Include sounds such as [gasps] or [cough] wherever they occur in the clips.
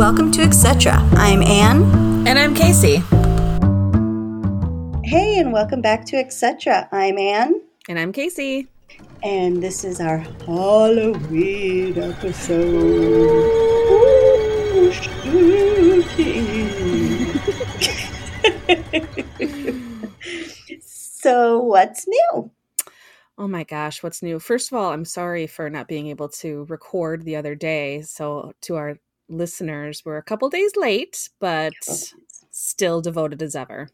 Welcome to Etc. I'm Anne. And I'm Casey. Hey, and welcome back to Etc. I'm Anne. And I'm Casey. And this is our Halloween episode. Ooh, so, what's new? Oh my gosh, what's new? First of all, I'm sorry for not being able to record the other day. So, to our listeners, we're a couple days late, but still devoted as ever.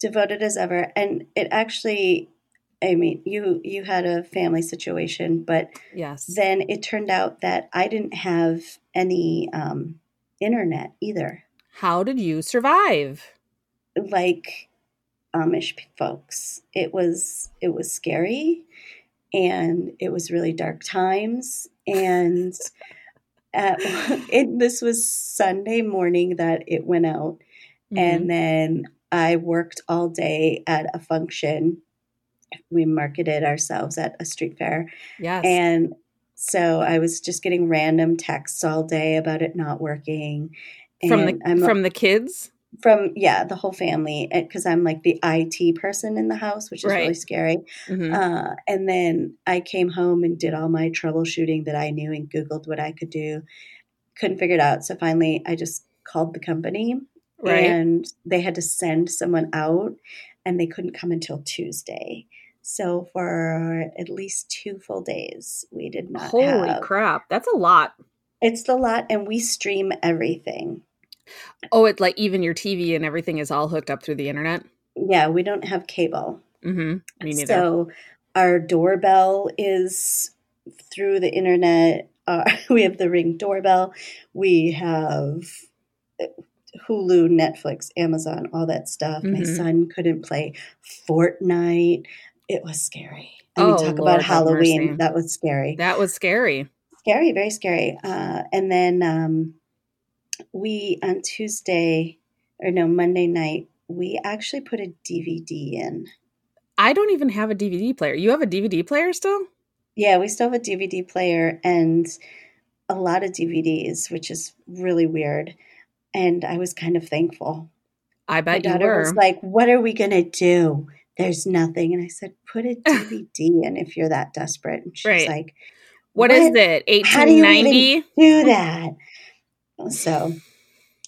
Devoted as ever. And it actually I mean, you you had a family situation, but yes, then it turned out that I didn't have any um, internet either. How did you survive? Like Amish folks, it was it was scary, and it was really dark times, and [laughs] at, [laughs] it, this was Sunday morning that it went out, mm-hmm. and then I worked all day at a function we marketed ourselves at a street fair. Yes. And so I was just getting random texts all day about it not working. from the I'm, from the kids? From yeah, the whole family because I'm like the IT person in the house, which is right. really scary. Mm-hmm. Uh, and then I came home and did all my troubleshooting that I knew and Googled what I could do. Couldn't figure it out, so finally I just called the company right. and they had to send someone out, and they couldn't come until Tuesday. So for at least two full days, we did not. Holy have. crap, that's a lot. It's a lot, and we stream everything. Oh, it like even your TV and everything is all hooked up through the internet. Yeah, we don't have cable. Mm-hmm. Me neither. So our doorbell is through the internet. Uh, [laughs] we have the Ring doorbell. We have uh, Hulu, Netflix, Amazon, all that stuff. Mm-hmm. My son couldn't play Fortnite it was scary. I mean, oh, talk Lord about Halloween. That was scary. That was scary. Scary, very scary. Uh, and then um, we on Tuesday or no Monday night, we actually put a DVD in. I don't even have a DVD player. You have a DVD player still? Yeah, we still have a DVD player and a lot of DVDs, which is really weird. And I was kind of thankful. I bet My daughter you were. was like, "What are we gonna do?" there's nothing. And I said, put a [laughs] DVD in if you're that desperate. And she's right. like, what, what is it? 1890? do, do that. So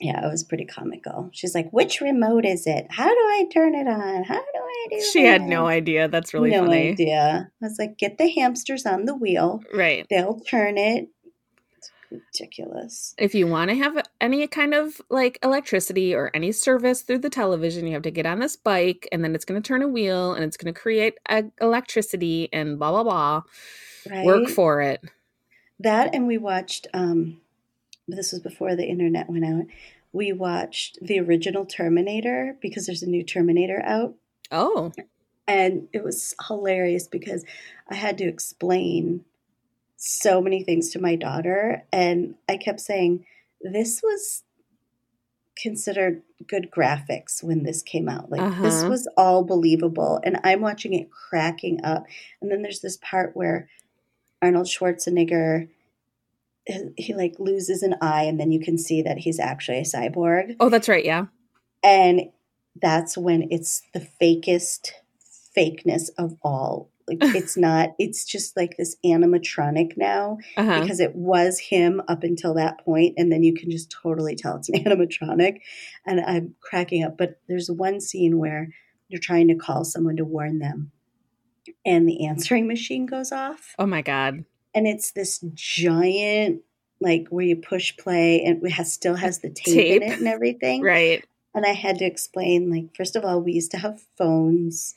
yeah, it was pretty comical. She's like, which remote is it? How do I turn it on? How do I do it? She had no idea. That's really no funny. idea. I was like, get the hamsters on the wheel. Right. They'll turn it It's ridiculous. If you want to have any kind of like electricity or any service through the television, you have to get on this bike and then it's going to turn a wheel and it's going to create a- electricity and blah blah blah. Right? Work for it. That and we watched um this was before the internet went out. We watched the original Terminator because there's a new Terminator out. Oh. And it was hilarious because I had to explain so many things to my daughter. And I kept saying, this was considered good graphics when this came out. Like, uh-huh. this was all believable. And I'm watching it cracking up. And then there's this part where Arnold Schwarzenegger he like loses an eye and then you can see that he's actually a cyborg. Oh, that's right, yeah. And that's when it's the fakest fakeness of all like [laughs] it's not, it's just like this animatronic now uh-huh. because it was him up until that point, and then you can just totally tell it's an [laughs] animatronic. And I'm cracking up. But there's one scene where you're trying to call someone to warn them, and the answering machine goes off. Oh my god! And it's this giant like where you push play and it has still has the tape, tape, in it and everything. Right. And I had to explain like first of all we used to have phones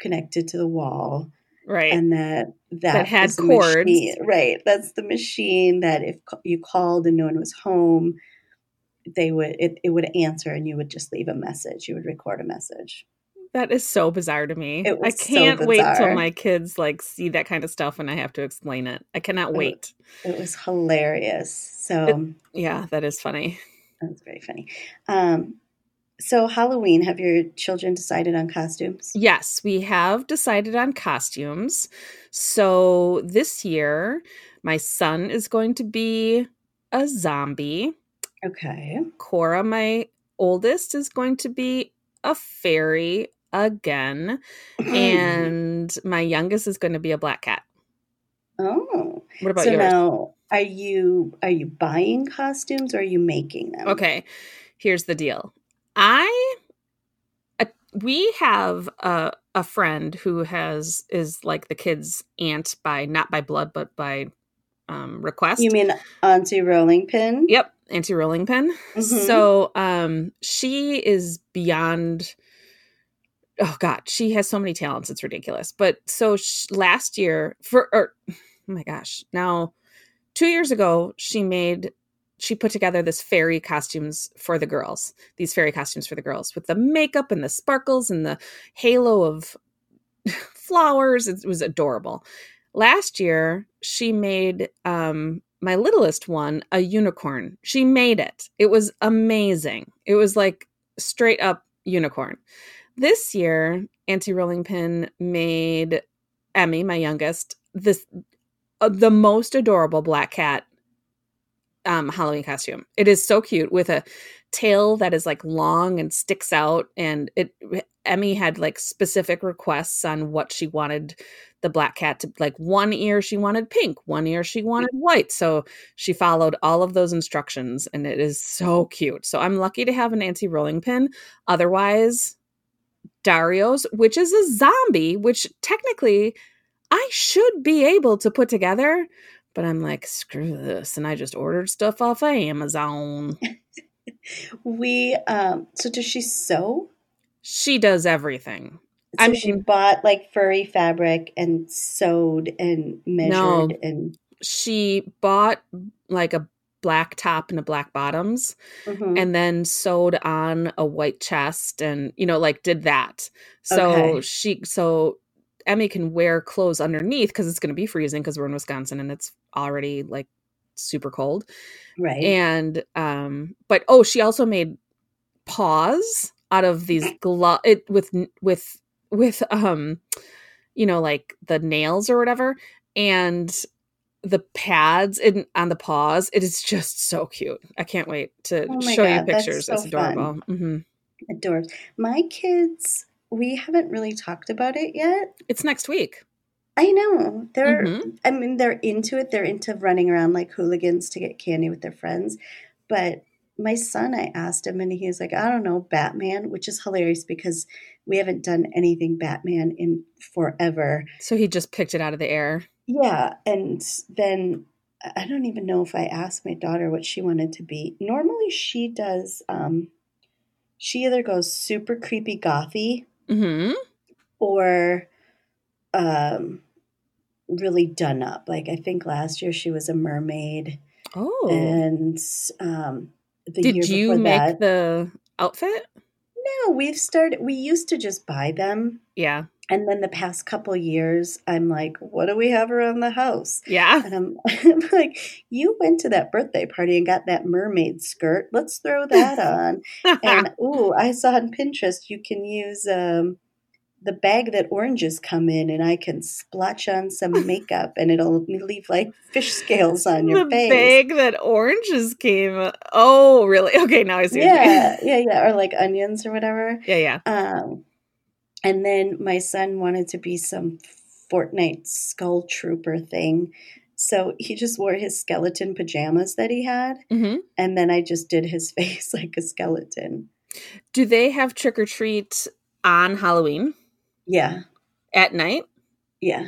connected to the wall right and that that, that had cords machine, right that's the machine that if you called and no one was home they would it, it would answer and you would just leave a message you would record a message that is so bizarre to me i can't so wait till my kids like see that kind of stuff and i have to explain it i cannot wait it, was hilarious so it, yeah that is funny that's very funny um so, Halloween, have your children decided on costumes? Yes, we have decided on costumes. So, this year, my son is going to be a zombie. Okay. Cora, my oldest, is going to be a fairy again. [laughs] and my youngest is going to be a black cat. Oh. What about so yours? now are you are you buying costumes or are you making them? Okay, here's the deal. I uh, we have a a friend who has is like the kid's aunt by not by blood but by um request. You mean Auntie Rolling Pin? Yep, Auntie rolling pin. Mhm. So um she is beyond oh god, she has so many talents it's ridiculous. But so last year for or oh my gosh, now 2 years ago she made she put together this fairy costumes for the girls. These fairy costumes for the girls with the makeup and the sparkles and the halo of [laughs] flowers. It was adorable. Last year, she made um, my littlest one a unicorn. She made it. It was amazing. It was like straight up unicorn. This year, Auntie Rolling Pin made Emmy, my youngest, this uh, the most adorable black cat um, Halloween costume. It is so cute with a tail that is like long and sticks out. And it Emmy had like specific requests on what she wanted the black cat to like. One ear she wanted pink, one ear she wanted white. So she followed all of those instructions, and it is so cute. So I'm lucky to have an Auntie rolling pin. Otherwise, Dario's, which is a zombie, which technically I should be able to put together, but I'm like, screw this. And I just ordered stuff off of Amazon. [laughs] We um so does she sew? She does everything. So I she mean- bought like furry fabric and sewed and measured No. and She bought like a black top and a black bottoms Mhm. and then sewed on a white chest and you know like did that so Okay. she so emmy can wear clothes underneath because it's going to be freezing because we're in wisconsin and it's already like super cold right. and um but oh she also made paws out of these [laughs] glove it with with with um you know like the nails or whatever and the pads in on the paws it is just so cute i can't wait to Oh show you God, that's pictures so it's adorable fun. hmm Adorbs. My kids, we haven't really talked about it yet. it's next week I know. They're Mhm. I mean they're into it. They're into running around like hooligans to get candy with their friends. But my son, I asked him and he was like, I don't know, Batman, which is hilarious because we haven't done anything Batman in forever. so he just picked it out of the air Yeah, and then I don't even know if I asked my daughter what she wanted to be. Normally she does um she either goes super creepy gothy hmm or um really done up. Like I think last year she was a mermaid oh. and um the did year you before make that the outfit? No we've started we used to just buy them. Yeah and then the past couple years i'm like what do we have around the house yeah and I'm, [laughs] I'm like you went to that birthday party and got that mermaid skirt let's throw that [laughs] on and ooh i saw on pinterest you can use um the bag that oranges come in and i can splotch on some makeup and it'll leave like fish scales [laughs] on your the face bag that oranges came. Oh, really? Okay, now I see. what you mean. yeah yeah yeah or like onions or whatever yeah, yeah. um and then my son wanted to be some fortnite skull trooper thing. So he just wore his skeleton pajamas that he had. Hmm and then i just did his [laughs] face like a skeleton. Do they have trick or treat on Halloween? Yeah. At night? yeah.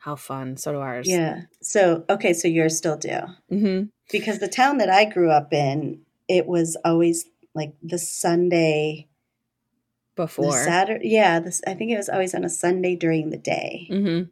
How fun! So do ours. yeah. So okay so yours still do. Hmm because the town that i grew up in it was always like the sunday Before. saturday yeah this, i think it was always on a sunday during the day hmm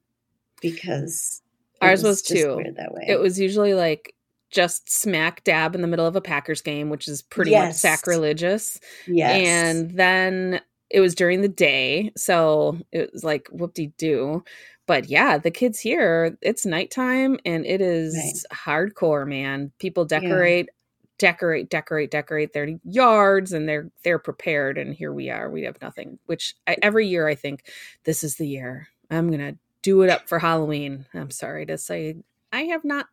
because Ours was just too. weird that way It was usually like just smack dab in the middle of a Packers game, which is pretty much sacrilegious. yes And then it was during the day, so it was like whoop de doo. But yeah, the kids here, it's nighttime and it is hardcore, man. People decorate, decorate, decorate, decorate their yards, and they're they're prepared. And here we are, we have nothing. Which I, every year I think this is the year I'm gonna do it up for Halloween. I'm sorry to say, I have not.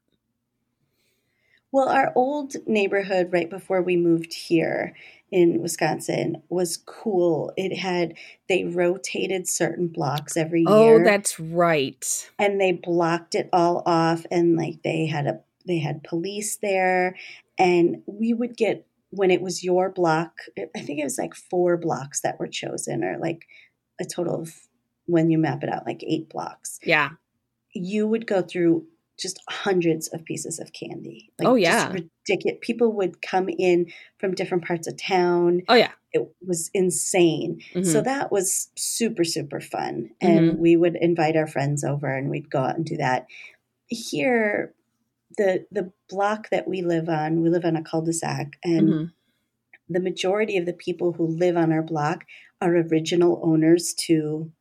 Well, our old neighborhood right before we moved here in Wisconsin was cool. It had they rotated certain blocks every Oh, year oh that's right. and they blocked it all off and like they had a they had police there and we would get when it was your block i think it was like four blocks that were chosen or like a total of when you map it out like eight blocks Yeah. you would go through just hundreds of pieces of candy like Oh, just yeah. ridiculous people would come in from different parts of town Oh yeah. it was insane Mhm. so that was super, super fun. And we would invite our friends over and we'd go out and do that. Here, the the block that we live on, we live on a cul-de-sac, and Mhm. the majority of the people who live on our block are original owners to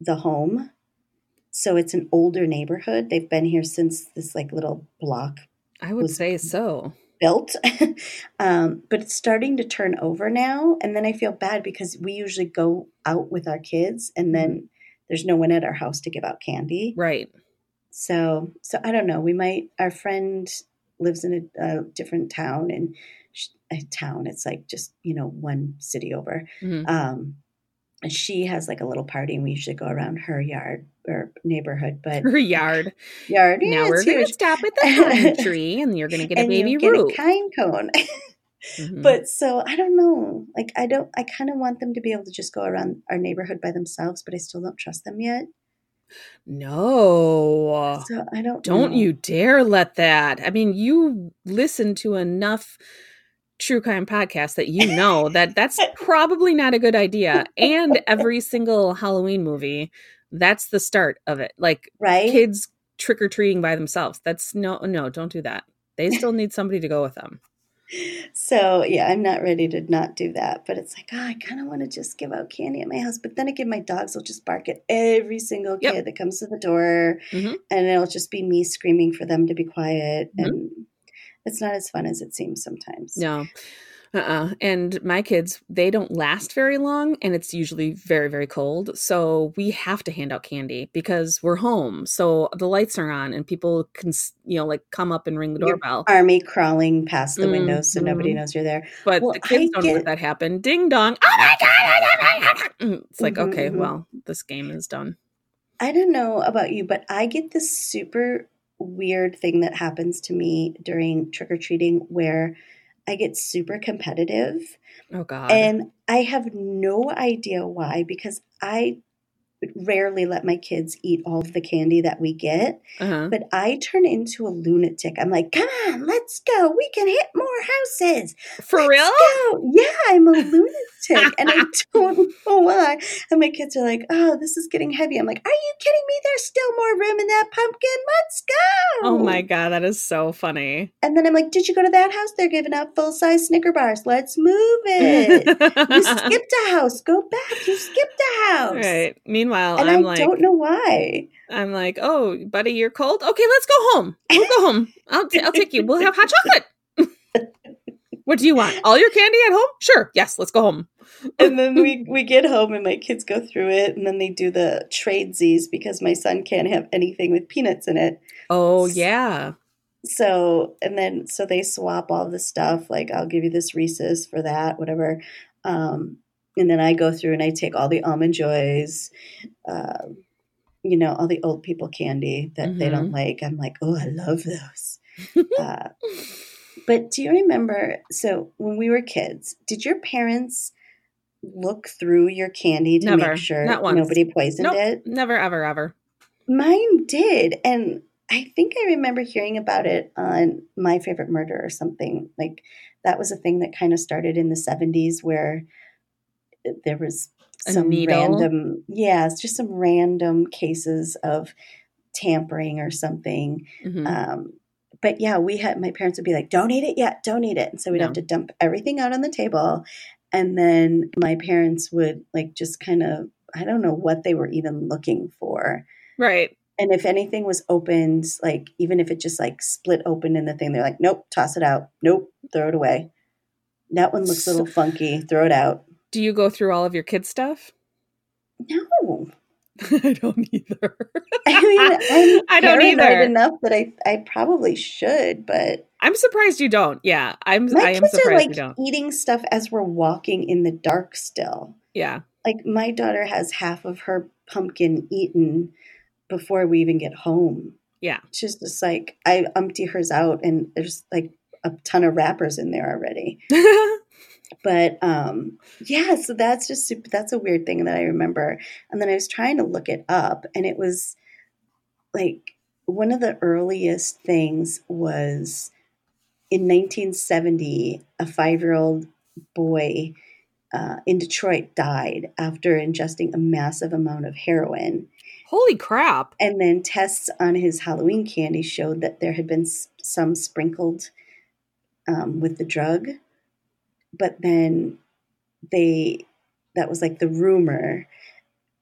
the home. So it's an older neighborhood. They've been here since this like little block I would say so. built. [laughs] um, but it's starting to turn over now. And then I feel bad because we usually go out with our kids and then there's no one at our house to give out candy. Right. So, so I don't know. We might, our friend lives in a, a different town and sh- a town, it's like just, you know, one city over. Mhm. Um, and she has like a little party and we usually go around her yard or neighborhood, but Her yard. yard, yeah, now we're going to stop at the [laughs] tree and you're going to get a and baby you get root. a kind cone. [laughs] Mhm. But so I don't know. Like I don't I kind of want them to be able to just go around our neighborhood by themselves, but I still don't trust them yet. No. So I don't Don't know. you dare let that. I mean, you listen to enough true crime podcasts that you know that that's [laughs] probably not a good idea. And [laughs] every single Halloween movie, that's the start of it. Like right? kids trick or treating by themselves. That's no, no, don't do that. They still need somebody to go with them. So yeah, I'm not ready to not do that. But it's like, oh, I kind of want to just give out candy at my house. But then again, my dogs will just bark at every single Yep. kid that comes to the door, Mhm. and it'll just be me screaming for them to be quiet, Mhm. and it's not as fun as it seems sometimes. No. Uh-uh. And my kids, they don't last very long and it's usually very, very cold. So we have to hand out candy because we're home. So the lights are on and people can, you know, like come up and ring the Your doorbell. Army crawling past the windows so nobody Mhm. knows you're there. But well, the kids I don't get- let that happen. Ding dong. Oh my God. [laughs] It's like, Mhm, okay, mhm. well, this game is done. I don't know about you, but I get this super weird thing that happens to me during trick or treating where I get super competitive. Oh God. And I have no idea why because I rarely let my kids eat all of the candy that we get, uh-huh. but I turn into a lunatic. I'm like, come on, let's go. We can hit more houses. For Let's real? go. Yeah, I'm a [laughs] lunatic and I [laughs] don't know why. And my kids are like, oh, this is getting heavy. I'm like, are you kidding me? There's still more room in that pumpkin. Let's go. Oh my God. That is so funny. And then I'm like, did you go to that house? They're giving out full size Snicker bars. Let's move it. you [laughs] skipped a house. Go back. You skipped a house. Right. Meanwhile, And I'm I like, don't know why. I'm like, oh, buddy, you're cold. Okay, let's go home. We'll go home. I'll, t- I'll take you. We'll have hot chocolate. [laughs] what do you want? All your candy at home? Sure. Yes. Let's go home. And then we, we get home and my kids go through it and then they do the tradesies because my son can't have anything with peanuts in it. Oh yeah. So and then so they swap all the stuff like I'll give you this Reese's for that, whatever. Um, and then I go through and I take all the almond joys, uh, you know, all the old people candy that they don't like. I'm like, oh, I love those. [laughs] uh, but do you remember? So when we were kids, did your parents look through your candy to Never. make sure nobody poisoned Nope. it? Never, ever, ever. Mine did. And I think I remember hearing about it on My Favorite Murder or something. Like that was a thing that kind of started in the 70s where there was some random, yeah, it's just some random cases of tampering or something. Mhm. Um, but yeah, we had my parents would be like, "Don't eat it yet, don't eat it," and so we'd No. have to dump everything out on the table, and then my parents would like just kind of I don't know what they were even looking for, right. and if anything was opened, like even if it just like split open in the thing, they're like, "Nope, toss it out. Nope, throw it away. That one looks a little funky. Throw it out." Do you go through all of your kids' stuff? No, [laughs] I don't either. I mean [laughs] I'm I don't paranoid either. enough that I I probably should, but I'm surprised you don't. Yeah, I'm. My I am kids are like eating stuff as we're walking in the dark still. Yeah. Like my daughter has half of her pumpkin eaten before we even get home. Yeah. She's just like I empty hers out and there's like a ton of wrappers in there already. [laughs] But um yeah, so that's just super that's a weird thing that I remember. And then I was trying to look it up and it was like one of the earliest things was in 1970 a 5-year-old boy uh, in Detroit died after ingesting a massive amount of heroin. Holy crap. And then tests on his Halloween candy showed that there had been some sprinkled um, with the drug. But then they, that was like the rumor.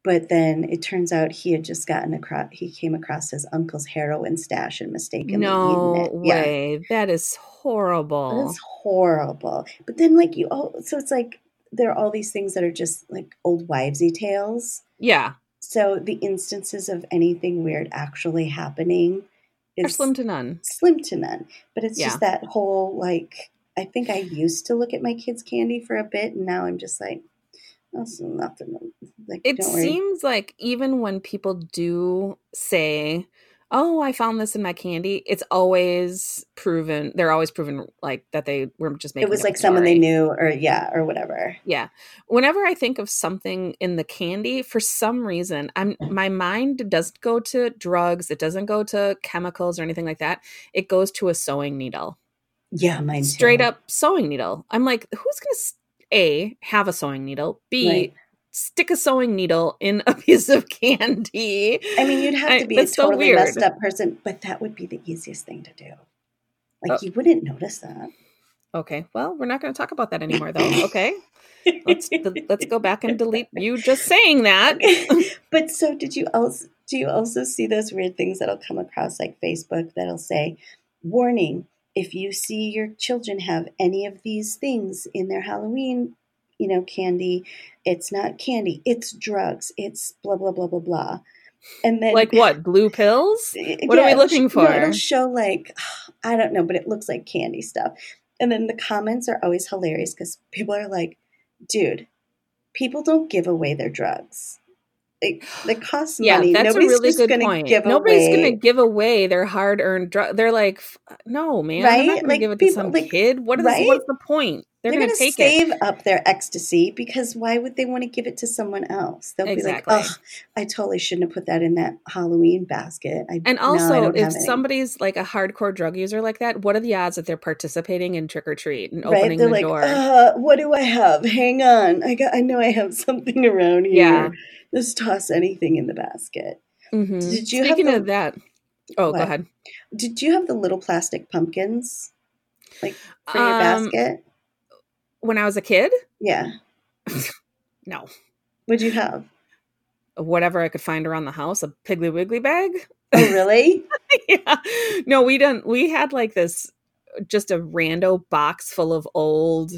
But then it turns out he had just gotten across, he came across his uncle's heroin stash and mistakenly No eaten it. Yeah. way. That is horrible. That's horrible. But then, like, you, oh, so it's like there are all these things that are just like old wivesy tales. yeah. So the instances of anything weird actually happening is slim to none. slim to none. But it's Yeah. just that whole like I think I used to look at my kids' candy for a bit, and now I'm just like, that's nothing. Like, It seems like even when people do say, "Oh, I found this in my candy," it's always proven. They're always proven like that they were just making. It was like someone they knew, or yeah, or whatever. Yeah. Whenever I think of something in the candy, for some reason, I'm mm. my mind doesn't go to drugs. It doesn't go to chemicals or anything like that. It goes to a sewing needle. Yeah, mine Straight too. up sewing needle. I'm like, who's gonna a have a sewing needle? B Right. stick a sewing needle in a [laughs] piece of candy. I mean, you'd have to be a that's so totally weird. messed up person, but that would be the easiest thing to do. Like Oh. you wouldn't notice that. Okay, well, we're not going to talk about that anymore, though. [laughs] Okay, let's let's go back and delete you just saying that. [laughs] but so did you also do you also see those weird things that'll come across like Facebook that'll say, warning, if you see your children have any of these things in their Halloween, you know, candy, it's not candy, it's drugs, it's blah blah blah blah blah. And then Like what? Blue pills? [laughs] What are we looking sh- no, for? it'll show like [sighs] I don't know, but it looks like candy stuff. And then the comments are always hilarious because people are like, "Dude, people don't give away their drugs. It, it costs Yeah, money. that's Nobody's a really good gonna point. Nobody's away." going to give away their hard-earned drug. They're like, no, man, I'm not Right? going to Like, give it to people- some like, kid. What is right? what's the point? They're, They're, going to take it. save up their ecstasy because why would they want to give it to someone else? They'll Exactly. be like, "Oh, I totally shouldn't have put that in that Halloween basket." I, And no, also, don't if have any." somebody's like a hardcore drug user like that, what are the odds that they're participating in trick or treat and right, opening they're the like, door? uh, "What do I have? Hang on, I got. I know I have [laughs] something around here. Yeah. Just toss anything in the basket." Mhm. Did you have Speaking the- of that, oh, What? go ahead. Did you have the little plastic pumpkins like for your Um, basket? When I was a kid, Yeah. [laughs] no. What'd you have? Whatever I could find around the house, a Piggly Wiggly bag. Oh, [laughs] really? yeah. No, we didn't. We had like this, just a rando box full of old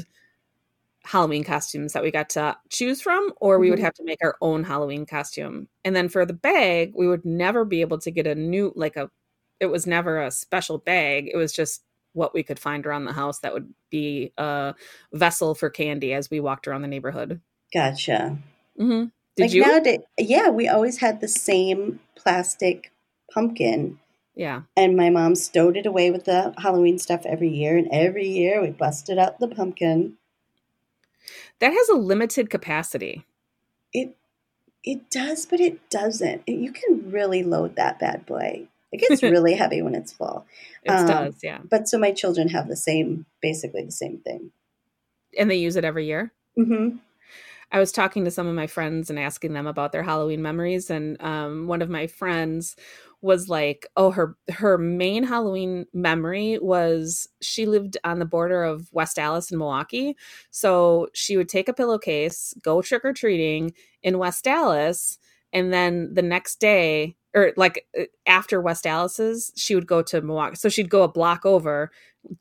Halloween costumes that we got to choose from, or we would Mhm. have to make our own Halloween costume. And then for the bag, we would never be able to get a new, like a, it was never a special bag. It was just what we could find around the house that would be a vessel for candy as we walked around the neighborhood. Gotcha. Mm-hmm. Did like you? nowadays, yeah, we always had the same plastic pumpkin, yeah. and my mom stowed it away with the Halloween stuff every year, and every year we busted out the pumpkin. That has a limited capacity. It it does, but it doesn't. You can really load that bad boy. It gets [laughs] really heavy when it's full. It Um, does, yeah. But so my children have the same, basically the same thing. And they use it every year. hmm I was talking to some of my friends and asking them about their Halloween memories, and um, one of my friends was like, "Oh, her her main Halloween memory was she lived on the border of West Allis and Milwaukee, so she would take a pillowcase, go trick or treating in West Allis, and then the next day." Or like uh, after West Allis's, she would go to Milwaukee. So she'd go a block over,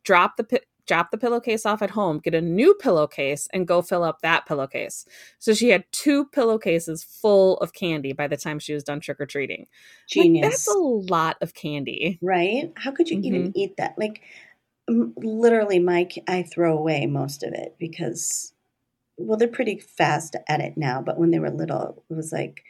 drop the drop the pillowcase off at home, get a new pillowcase, and go fill up that pillowcase. So she had two pillowcases full of candy by the time she was done trick or treating. Genius. that's a lot of candy. right? How could you even Mhm. eat that? Like, literally Mike, I throw away most of it because well they're pretty fast at it now, but when they were little it was like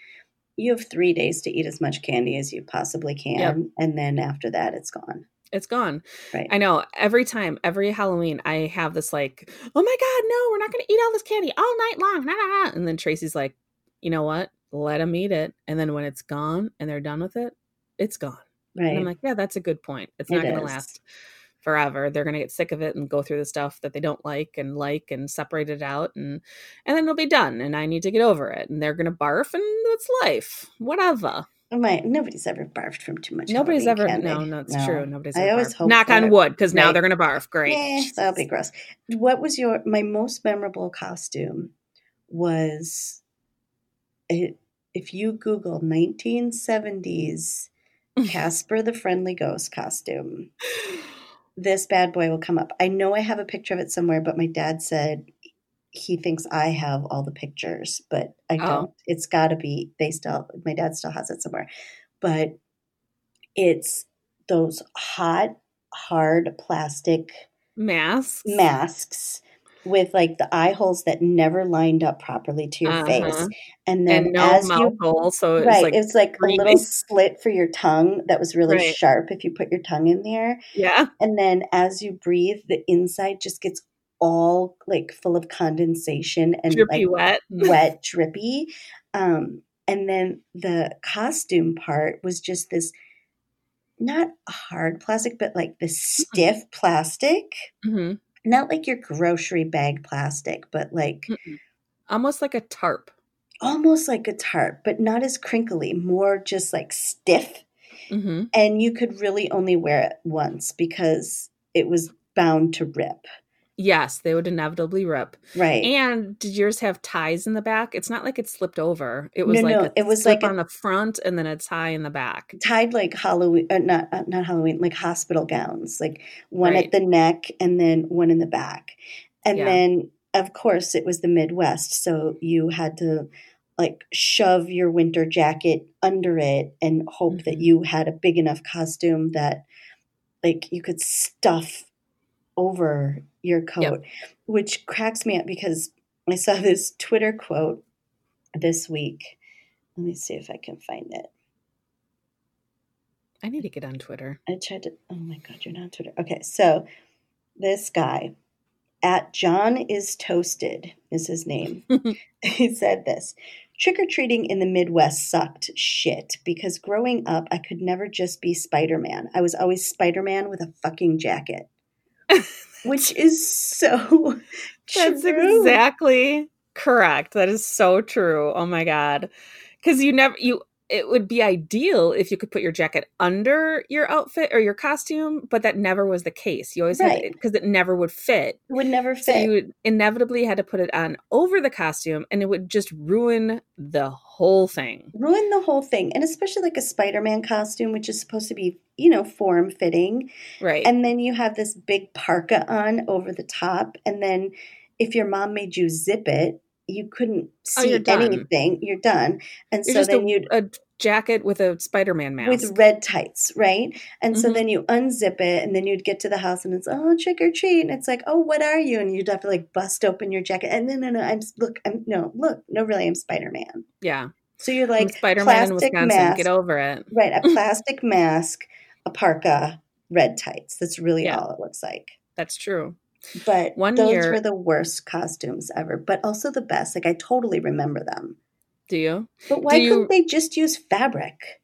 you have 3 days to eat as much candy as you possibly can yep. and then after that it's gone. It's gone. Right. I know. Every time, every Halloween, I have this like, oh my God, no, we're not going to eat all this candy all night long. Nah, nah, nah. And then Tracy's like, you know what? Let them eat it. And then when it's gone and they're done with it, it's gone. Right. And I'm like, yeah, that's a good point. It's not going to last forever. They're going to get sick of it and go through the stuff that they don't like and like and separate it out and and then it'll be done and I need to get over it and they're going to barf and that's life. Whatever. My! Nobody's ever barfed from too much. Nobody's ever. No, no, that's no. true. Nobody's. I always barfed. hope. Knock on wood, because now they're gonna barf. Great. Eh, that'll be gross. What was your my most memorable costume? Was it? If you Google 1970s [laughs] Casper the Friendly Ghost costume, this bad boy will come up. I know I have a picture of it somewhere, but my dad said he thinks I have all the pictures, but I oh. don't. It's got to be, they still, my dad still has it somewhere. But it's those hot, hard plastic masks. Masks with like the eye holes that never lined up properly to your uh-huh. face. And then and no as you hole, so it right, like it's like a little slit for your tongue that was really right. sharp if you put your tongue in there. Yeah. And then as you breathe, the inside just gets all like full of condensation and drippy like wet, [laughs] wet, drippy. Um, and then the costume part was just this not hard plastic, but like the stiff plastic. Mm-hmm. Not like your grocery bag plastic, but like Mm-mm. almost like a tarp. Almost like a tarp, but not as crinkly, more just like stiff. Mm-hmm. And you could really only wear it once because it was bound to rip. Yes, they would inevitably rip. Right. And did yours have ties in the back? It's not like it slipped over. It was no, like no, it was like on a, the front and then a tie in the back. Tied like Halloween, uh, not uh, not Halloween, like hospital gowns, like one right. at the neck and then one in the back. And yeah. then of course it was the Midwest, so you had to like shove your winter jacket under it and hope mm-hmm. that you had a big enough costume that like you could stuff over your coat, yep. which cracks me up because I saw this Twitter quote this week. Let me see if I can find it. I need to get on Twitter. I tried to. Oh my God, you're not on Twitter. Okay, so this guy at John is Toasted is his name. [laughs] he said this Trick or treating in the Midwest sucked shit because growing up, I could never just be Spider Man. I was always Spider Man with a fucking jacket. Which is so [laughs] That's true. exactly correct. That is so true. Oh my god. Cuz you never you it would be ideal if you could put your jacket under your outfit or your costume, but that never was the case. You always right. had it because it never would fit. It would never fit. So you inevitably had to put it on over the costume and it would just ruin the whole thing. Ruin the whole thing. And especially like a Spider-Man costume, which is supposed to be, you know, form fitting. Right. And then you have this big parka on over the top. And then if your mom made you zip it, you couldn't oh, see oh, anything. You're done. And you're so then a, you'd a jacket with a Spider-Man mask with red tights, right? And mm-hmm. so then you unzip it, and then you'd get to the house, and it's oh trick or treat, and it's like oh what are you? And you'd have to like bust open your jacket, and then no no I'm look I'm no look no really I'm Spider-Man. Yeah. So you're like Spider-Man in Wisconsin. Mask, get over it. Right, a [laughs] plastic mask, a parka, red tights. That's really yeah. all it looks like. That's true. But One those year, were the worst costumes ever, but also the best. Like I totally remember them. Do you? But why you, couldn't they just use fabric?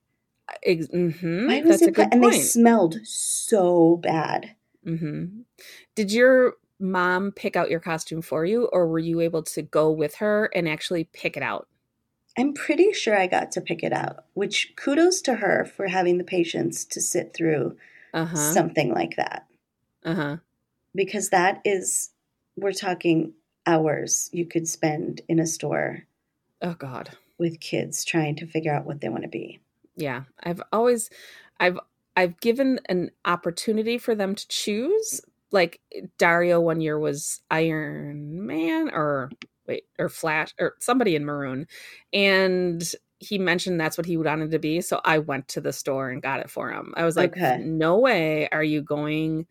Ex- mm-hmm, why was it? and they smelled so bad. Mm-hmm. Did your mom pick out your costume for you, or were you able to go with her and actually pick it out? I'm pretty sure I got to pick it out. Which kudos to her for having the patience to sit through uh-huh. something like that. Uh huh because that is we're talking hours you could spend in a store oh god with kids trying to figure out what they want to be yeah i've always i've i've given an opportunity for them to choose like dario one year was iron man or wait or flash or somebody in maroon and he mentioned that's what he wanted to be so i went to the store and got it for him i was like okay. no way are you going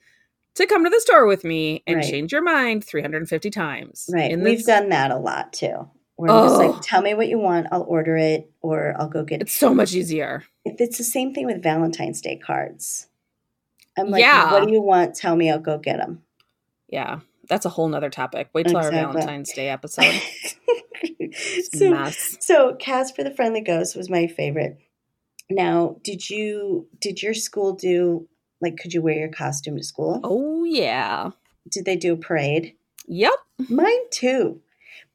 to come to the store with me and Right. change your mind 350 times. Right. We've done that a lot too. Where I'm just Oh. like, tell me what you want, I'll order it, or I'll go get it. It's so much easier. If it's the same thing with Valentine's Day cards. I'm like, Yeah. what do you want? Tell me, I'll go get them. Yeah. That's a whole nother topic. Wait till our Valentine's Day episode. [laughs] so, Mess. so Casper the Friendly Ghost was my favorite. Now, did you did your school do like could you wear your costume to school? Oh yeah. Did they do a parade? Yep. Mine too.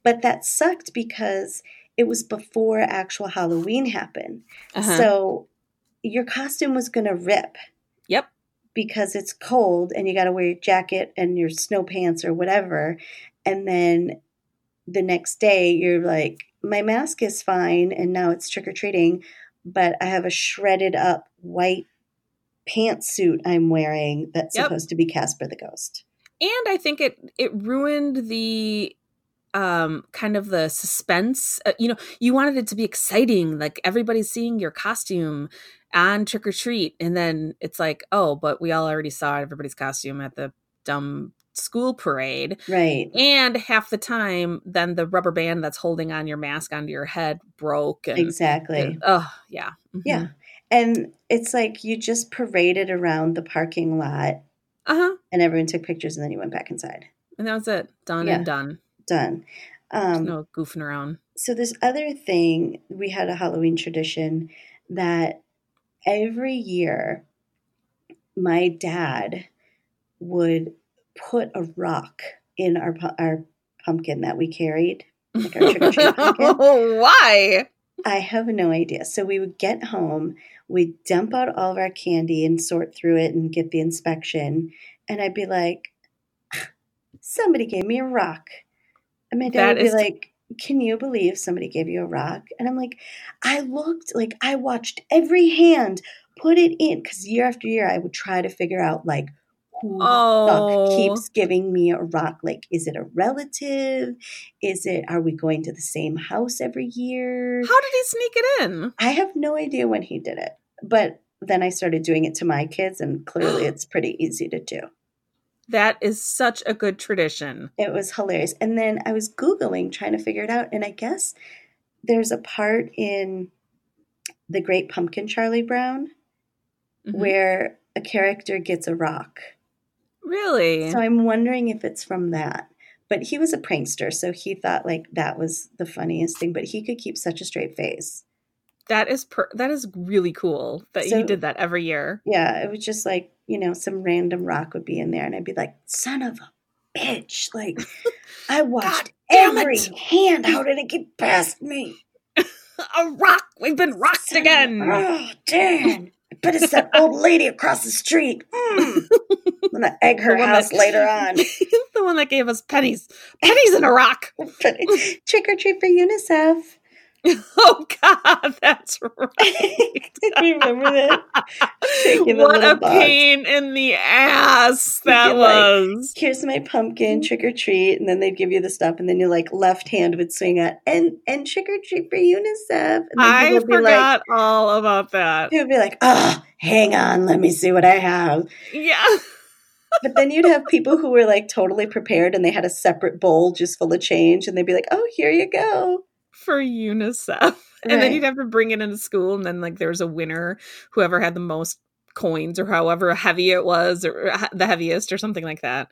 But that sucked because it was before actual Halloween happened. Uh-huh. So your costume was going to rip yep. because it's cold and you got to wear your jacket and your snow pants or whatever. And then the next day you're like, my mask is fine and now it's trick or treating, but I have a shredded up white pantsuit I'm wearing that's Yep. supposed to be Casper the Ghost. and i think it it ruined the um kind of the suspense uh, you know you wanted it to be exciting like everybody's seeing your costume on trick or treat and then it's like oh but we all already saw everybody's costume at the dumb school parade Right. and half the time then the rubber band that's holding on your mask onto your head broke and, Exactly. and- oh yeah Mhm. Yeah. And it's like you just paraded around the parking lot uh-huh and everyone took pictures and then you went back inside. and that was it done Yeah. and done Done. Um, no goofing around so this other thing, we had a Halloween tradition that every year my dad would put a rock in our our pumpkin that we carried. Like our trick-or-treat [laughs] pumpkin. [laughs] why I have no idea. So we would get home, we'd dump out all of our candy and sort through it and get the inspection. And I'd be like, somebody gave me a rock. And my dad That would be like, can you believe somebody gave you a rock? And I'm like, I looked, like, I watched every hand put it in. Because year after year, I would try to figure out, like, who Oh. keeps giving me a rock? Like, is it a relative? Is it, are we going to the same house every year? How did he sneak it in? I have no idea when he did it, but then I started doing it to my kids, and clearly [gasps] it's pretty easy to do. That is such a good tradition. It was hilarious. And then I was Googling trying to figure it out, and I guess there's a part in The Great Pumpkin Charlie Brown Mhm. where a character gets a rock. Really? So I'm wondering if it's from that. But he was a prankster, so he thought like that was the funniest thing. But he could keep such a straight face. that is per- that is really cool that So- he did that every year. Yeah, it was just like, you know, some random rock would be in there, and I'd be like, son of a bitch. Like, [laughs] I watched every it." hand. How did it get past me? [laughs] A rock. We've been rocked Son of again. Oh, damn. I bet it's that old lady across the street. Mm. I'm going to egg her house that- later [laughs] on. the one that gave us pennies. Pennies in a rock. Trick or treat for UNICEF. [laughs] Oh God, that's right. [laughs] Remember that? What a box. pain in the ass that be like, was. Here's my pumpkin, trick or treat, and then they'd give you the stuff, and then your like left hand would swing at and and trick or treat for UNICEF. And then I people would be like, forgot all about that. He would be like, oh, hang on, let me see what I have. Yeah. [laughs] But then you'd have people who were like totally prepared and they had a separate bowl just full of change and they'd be like, oh, here you go. For UNICEF. [laughs] And then you'd have to bring it into school, and then like there was a winner, whoever had the most coins or however heavy it was, or uh, the heaviest, or something like that.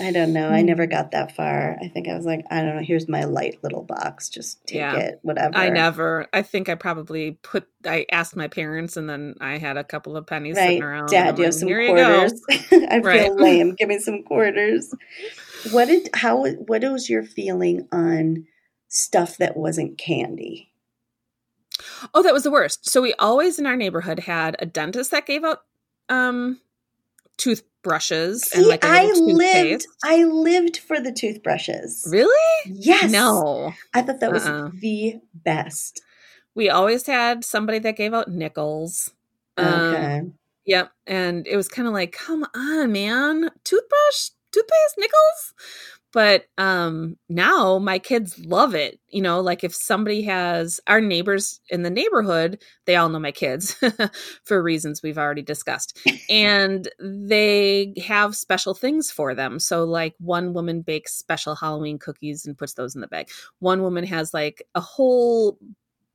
I don't know. I never Hmm. got that far. I think I was like, I don't know, here's my light little box. Just take Yeah. it, whatever. I never. I think I probably put. I asked my parents, and then I had a couple of pennies Right. sitting around. Dad, you have some "Here you go." quarters? [laughs] I Right. feel lame. Give me some quarters. [laughs] What did how what was your feeling on stuff that wasn't candy? Oh, that was the worst. So we always in our neighborhood had a dentist that gave out um toothbrushes and like a I lived. I lived for the toothbrushes. Really? Yes. No. I thought that was Uh-uh. the best. We always had somebody that gave out nickels. Um, Okay. Yep. And it was kind of like, come on, man. Toothbrush, toothpaste, nickels. But um now my kids love it you know like if somebody has our neighbors in the neighborhood they all know my kids [laughs] for reasons we've already discussed and they have special things for them. So like one woman bakes special halloween cookies and puts those in the bag. One woman has like a whole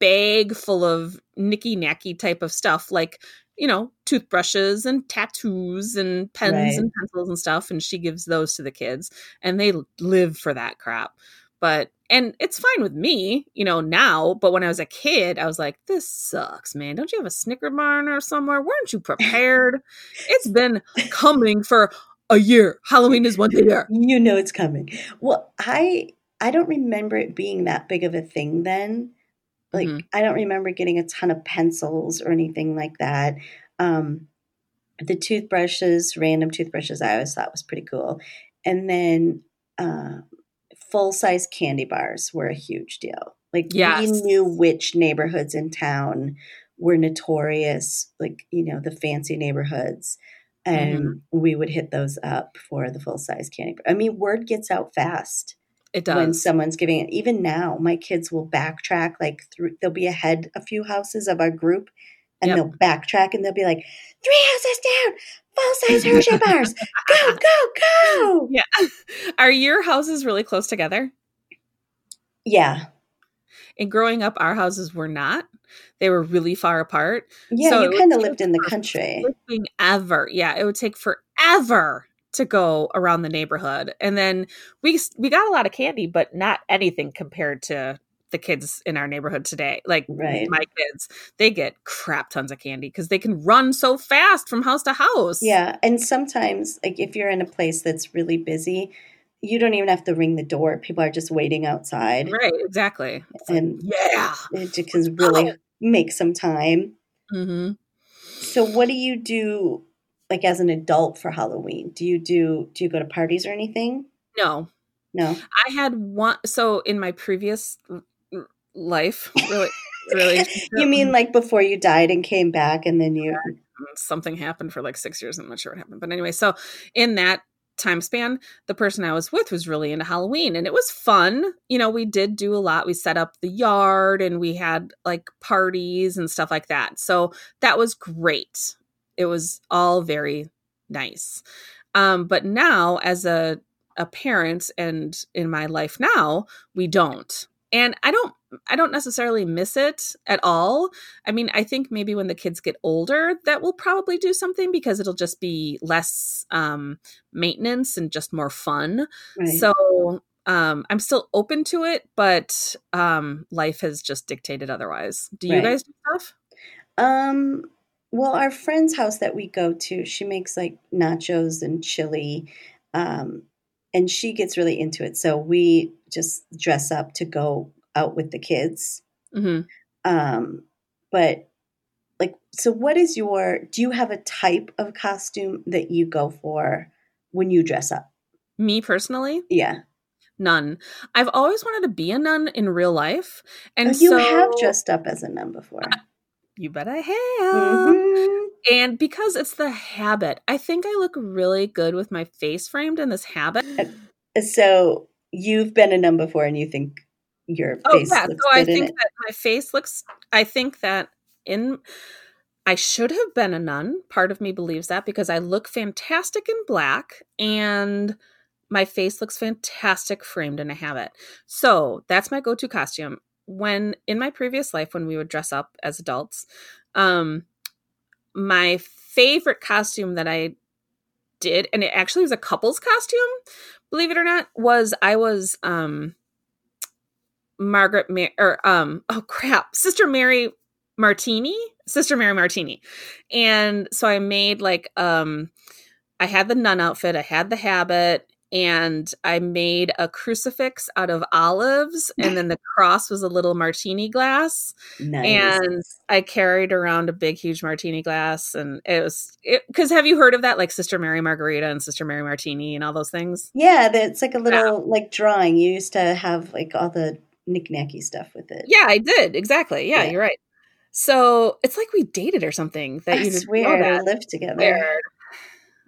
bag full of nicky nacky type of stuff like you know, toothbrushes and tattoos and pens right. and pencils and stuff. And she gives those to the kids and they live for that crap. But, and it's fine with me, you know, now. But when I was a kid, I was like, this sucks, man. Don't you have a Snicker bar or somewhere? Weren't you prepared? it's been coming for a year. Halloween is one [laughs] year. You know it's coming. Well, I I don't remember it being that big of a thing then. Like mm-hmm. I don't remember getting a ton of pencils or anything like that. Um, the toothbrushes, random toothbrushes, I always thought was pretty cool. And then uh, full size candy bars were a huge deal. Like yes. we knew which neighborhoods in town were notorious, like you know the fancy neighborhoods, and mm-hmm. we would hit those up for the full size candy. Bar. I mean, word gets out fast. It does. When someone's giving it. Even now, my kids will backtrack like through, they'll be ahead a few houses of our group and yep. they'll backtrack and they'll be like, three houses down, full size Hershey bars. Go, go, go. Yeah. [laughs] Are your houses really close together? Yeah. And growing up, our houses were not. They were really far apart. Yeah, so you kind of lived in the country. Ever. Yeah, it would take forever to go around the neighborhood. And then we we got a lot of candy, but not anything compared to the kids in our neighborhood today. Like right. my kids, they get crap tons of candy because they can run so fast from house to house. Yeah, and sometimes like if you're in a place that's really busy, you don't even have to ring the door. People are just waiting outside. Right, exactly. It's and like, yeah, it can really make some time. Mm-hmm. So, what do you do like as an adult for Halloween? Do you do do you go to parties or anything? No. No. I had one so in my previous life, really really [laughs] You mean like before you died and came back and then you mm, something happened for like 6 years, I'm not sure what happened. But anyway, so in that time span, the person I was with was really into Halloween and it was fun. You know, we did do a lot. We set up the yard and we had like parties and stuff like that. So that was great it was all very nice. Um, but now, as a a parent and in my life now, we don't. And I don't I don't necessarily miss it at all. I mean, I think maybe when the kids get older, that will probably do something because it'll just be less um, maintenance and just more fun. Right. So um, I'm still open to it, but um, life has just dictated otherwise. Do you right. guys do stuff? Um, well, our friend's house that we go to, she makes like nachos and chili. Um, and she gets really into it. So we just dress up to go out with the kids. Mm-hmm. Um, but like, so what is your, do you have a type of costume that you go for when you dress up? Me personally? Yeah. None. I've always wanted to be a nun in real life. And oh, you so, have dressed up as a nun before. You bet I have. Mm-hmm. And because it's the habit, I think I look really good with my face framed in this habit. So you've been a nun before and you think your oh, face yeah. looks so I think that my face looks I think that in I should have been a nun. Part of me believes that because I look fantastic in black and my face looks fantastic framed in a habit. So that's my go to costume when in my previous life when we would dress up as adults um my favorite costume that i did and it actually was a couple's costume believe it or not was i was um margaret Mar- or um [laughs] oh crap sister mary martini sister mary martini. And so i made like um i had the nun outfit i had the habit and I made a crucifix out of olives, [laughs] and then the cross was a little martini glass. Nice. And I carried around a big, huge martini glass, and it was because have you heard of that, like Sister Mary Margarita and Sister Mary Martini and all those things? Yeah, it's like a little yeah. like drawing. You used to have like all the knickknacky stuff with it. Yeah, I did exactly. Yeah, yeah. you're right. So it's like we dated or something. That That's you just weird. That. lived together.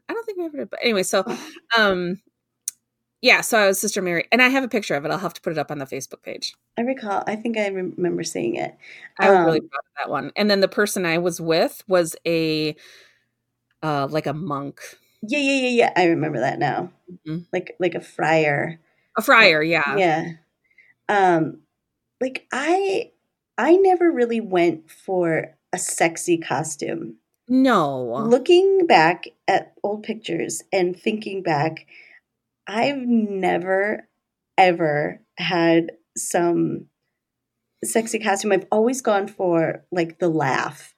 I don't think we ever did, but anyway. So, [laughs] um, Yeah, so I was Sister Mary, and I have a picture of it. I'll have to put it up on the Facebook page. I recall. I think I remember seeing it. I was um, really proud of that one. And then the person I was with was a uh like a monk. Yeah, yeah, yeah, yeah. I remember that now. Mm-hmm. Like like a friar. A friar, yeah. Yeah. Um like I I never really went for a sexy costume. No. Looking back at old pictures and thinking back, I've never ever had some sexy costume. I've always gone for like the laugh.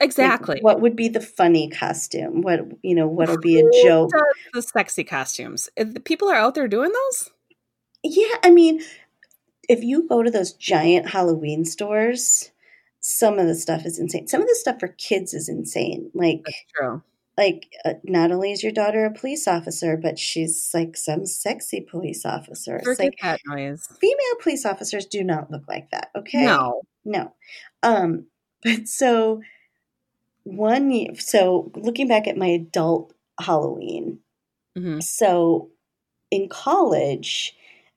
Exactly. Like, what would be the funny costume? What you know? What'll be a joke? the sexy costumes. Uh, the people are out there doing those. Yeah, I mean, if you go to those giant Halloween stores, some of the stuff is insane. Some of the stuff for kids is insane. Like, That's true. Like, uh, not only is your daughter a police officer, but she's like some sexy police officer. Forget like that noise. Female police officers do not look like that. Okay. No. No. Um. But so one. So looking back at my adult Halloween. Mm-hmm. So in college,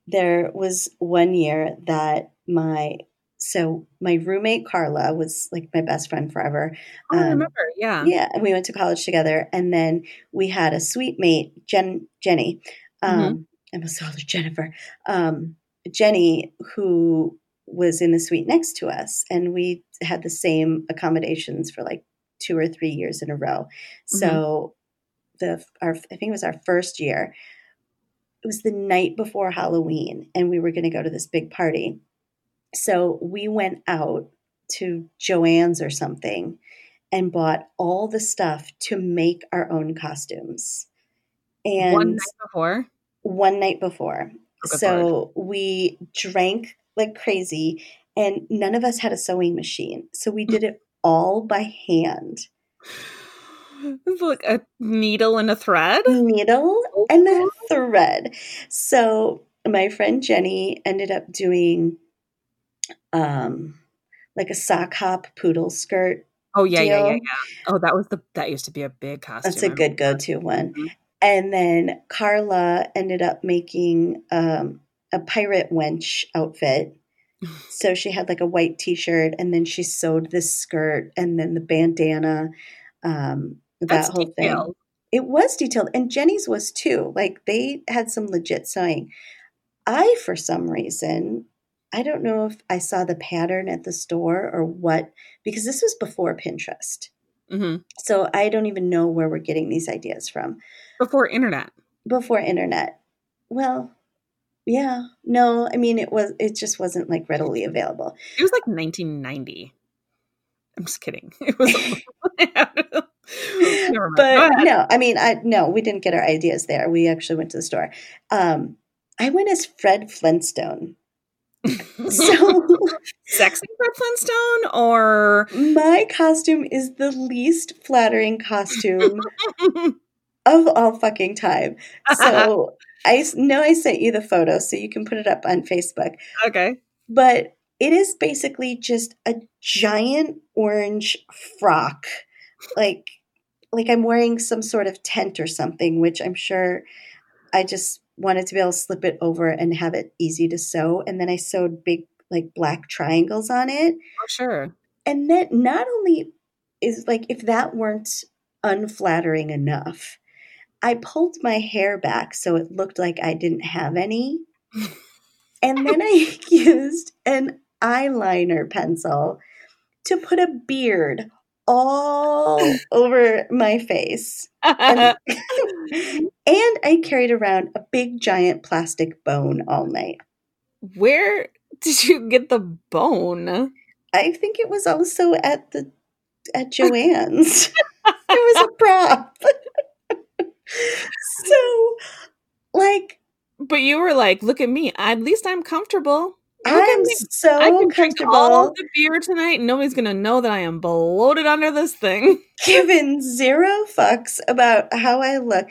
there was one year that my so my roommate Carla was like my best friend forever. Oh, um, I remember, yeah, yeah, and we went to college together, and then we had a suite mate, Jen, Jenny. Um, mm-hmm. I almost called her Jennifer. Um, Jenny, who was in the suite next to us, and we had the same accommodations for like two or three years in a row. Mm-hmm. So the our I think it was our first year. It was the night before Halloween, and we were going to go to this big party so we went out to Joann's or something and bought all the stuff to make our own costumes. And one night before? One night before. Oh, so we drank like crazy and none of us had a sewing machine. So we did it all by hand. [sighs] Like a needle and a thread? Needle and a thread. So my friend Jenny ended up doing um, like a sock hop poodle skirt. Oh yeah, deal. yeah, yeah, yeah. Oh, that was the that used to be a big costume. That's a good go-to one. Mm-hmm. And then Carla ended up making um, a pirate wench outfit. [laughs] so she had like a white t-shirt, and then she sewed this skirt, and then the bandana. Um, that That's whole detailed. thing. It was detailed, and Jenny's was too. Like they had some legit sewing. I, for some reason, I don't know if I saw the pattern at the store or what, because this was before Pinterest. Mm-hmm. So I don't even know where we're getting these ideas from. Before internet. Before internet. Well, yeah. No, I mean it was it just wasn't like readily available. It was like 1990. I'm just kidding. [laughs] It was [laughs] [laughs] But no, I mean I no, we didn't get our ideas there. We actually went to the store. Um I went as Fred Flintstone so [laughs] sexy Fred Flintstone or my costume is the least flattering costume of all fucking time. So [laughs] I know I sent you the photo so you can put it up on Facebook. Okay. But it is basically just a giant orange frock. Like like I'm wearing some sort of tent or something, which I'm sure I just wanted to be able to slip it over and have it easy to sew. And then I sewed big, like black triangles on it. Oh, sure. And then not only is like, if that weren't unflattering enough, I pulled my hair back so it looked like I didn't have any. [laughs] and then I [laughs] used an eyeliner pencil to put a beard all over my face. And, [laughs] and, I carried around a big giant plastic bone all night. Where did you get the bone? I think it was also at the at [laughs] Joann's. it was a prop. [laughs] so like but you were like, look at me. At least I'm comfortable. I'm so I can drink all the beer tonight. And nobody's gonna know that I am bloated under this thing. [laughs] Given zero fucks about how I look.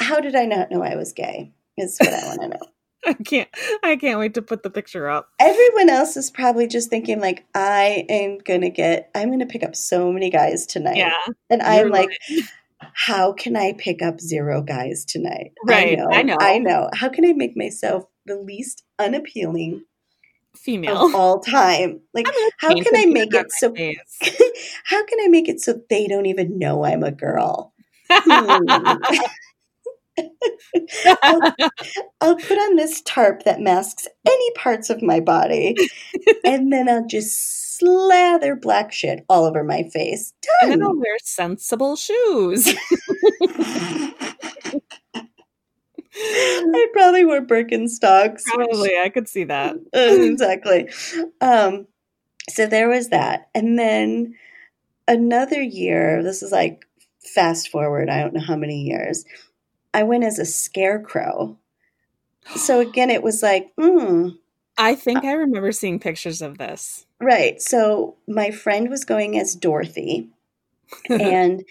How did I not know I was gay? Is what I want to know. [laughs] I can't. I can't wait to put the picture up. Everyone else is probably just thinking like, I am gonna get. I'm gonna pick up so many guys tonight. Yeah, and I'm like. Right. [laughs] how can I pick up zero guys tonight? Right, I know. I know. How can I make myself the least unappealing Female. of all time? Like, [laughs] how can I make it so? [laughs] how can I make it so they don't even know I'm a girl? Hmm. I'll, I'll put on this tarp that masks any parts of my body, [laughs] and then I'll just slather black shit all over my face. Done. and then I'll wear sensible shoes. I probably wore Birkenstocks. Probably, I could see that. [laughs] Exactly. Um, so there was that. And then another year, this is like fast forward, I don't know how many years, I went as a scarecrow. So [gasps] again, it was like, hmm, I think I remember seeing pictures of this. right. So my friend was going as Dorothy, [laughs] and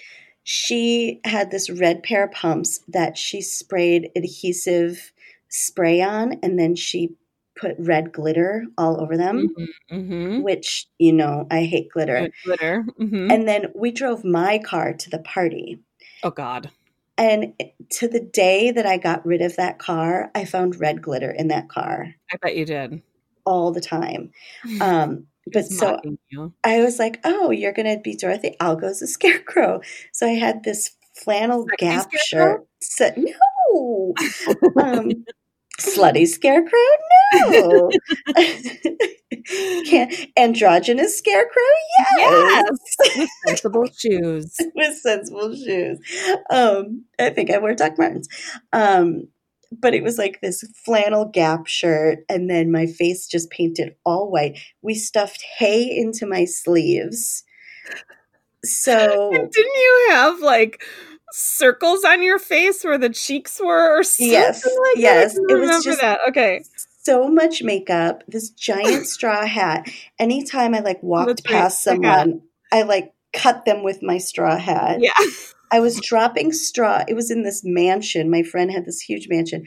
she had this red pair of pumps that she sprayed adhesive spray on, and then she put red glitter all over them, hmm which, you know, I hate glitter. Glitter. hmm And then we drove my car to the party. oh God. And to the day that I got rid of that car, I found red glitter in that car I bet you did. all the time. Um, but so you. I was like, oh, you're going to be Dorothy. I'll go as a scarecrow. So I had this flannel Sexy gap scarecrow? shirt. So, no. [laughs] um, slutty scarecrow? No. [laughs] [laughs] Can't, androgynous scarecrow? Yes. With sensible shoes. with sensible shoes. Um, I think I wore Doc Martens. Um, but it was like this flannel Gap shirt, and then my face just painted all white. We stuffed hay into my sleeves. So [laughs] And didn't you have like circles on your face where the cheeks were or something Yes, like yes, it was just- that. Okay. so much makeup, this giant straw hat. Anytime I like walked That's past hat. someone, I like cut them with my straw hat. Yeah. [laughs] I was dropping straw. It was in this mansion. My friend had this huge mansion.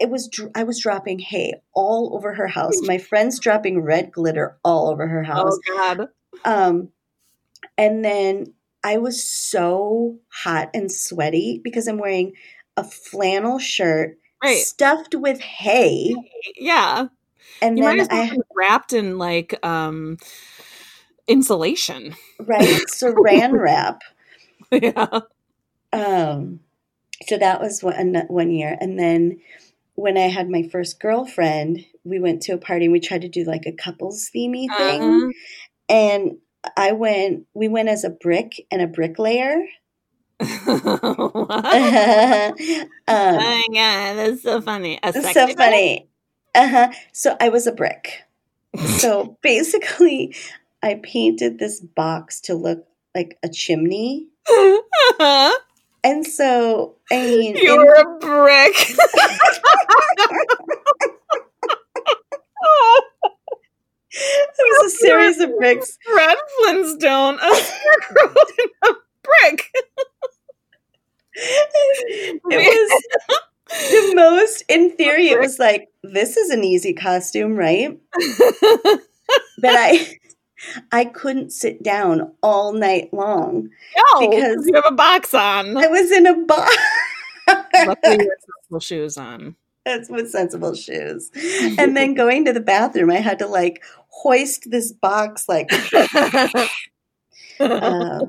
It was I was dropping hay all over her house. My [laughs] friend's dropping red glitter all over her house. Oh God. Um, and then I was so hot and sweaty because I'm wearing a flannel shirt Right. stuffed with hay, Yeah. and You then I wrapped in like um insulation. right [laughs] saran wrap. [laughs] yeah. Um, so that was one one year, and then when I had my first girlfriend, we went to a party and we tried to do like a couples themey thing, Uh-huh. and I went. We went as a brick and a bricklayer. [laughs] [laughs] um, oh my god, that's so funny. A sexy so funny. Uh huh. So I was a brick. So [laughs] basically, I painted this box to look like a chimney, and so I mean, you in- were a brick. [laughs] it was a series of bricks. Fred Flintstone, a scarecrow and a brick. [laughs] It was the most, in theory, it was like, this is an easy costume, right? [laughs] But I, I couldn't sit down all night long. no, Because- you have a box on. I was in a box. Luckily, you [laughs] had sensible shoes on. That's with sensible shoes. [laughs] And then going to the bathroom, I had to like hoist this box, like, [laughs] uh.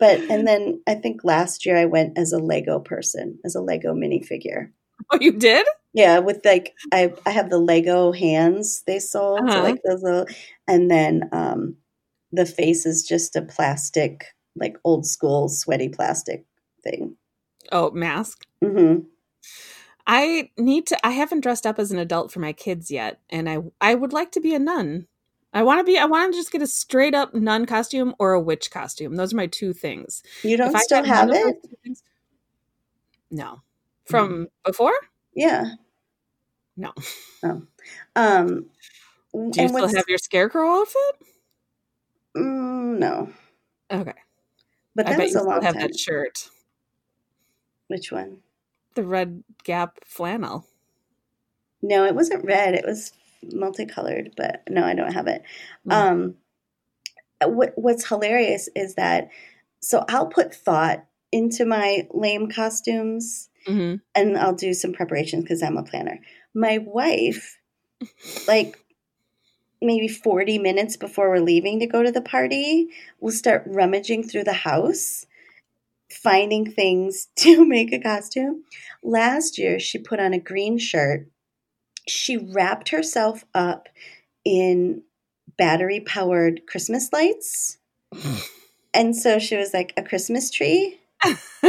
But, and then I think last year I went as a Lego person, as a Lego minifigure. oh, you did? Yeah, with like I I have the Lego hands they sold, Uh-huh. like those little, and then um, the face is just a plastic, like old school sweaty plastic thing. Oh, mask. hmm I need to. I haven't dressed up as an adult for my kids yet, and I I would like to be a nun. I want to be. I want to just get a straight up nun costume or a witch costume. Those are my two things. You don't If still have it? things- no, from before. Yeah. No. Oh. Um. Do you still have your scarecrow outfit? Mm, no, Okay, but I bet was you a still long have time. that shirt, Which one? the red Gap flannel. No, it wasn't red. It was multicolored, but no, I don't have it. Mm. Um, what, what's hilarious is that so I'll put thought into my lame costumes Mhm. and I'll do some preparations because I'm a planner. My wife, like maybe 40 minutes before we're leaving to go to the party, will start rummaging through the house, finding things [laughs] to make a costume. Last year, she put on a green shirt. She wrapped herself up in battery powered Christmas lights. [laughs] And so she was like a Christmas tree. [laughs]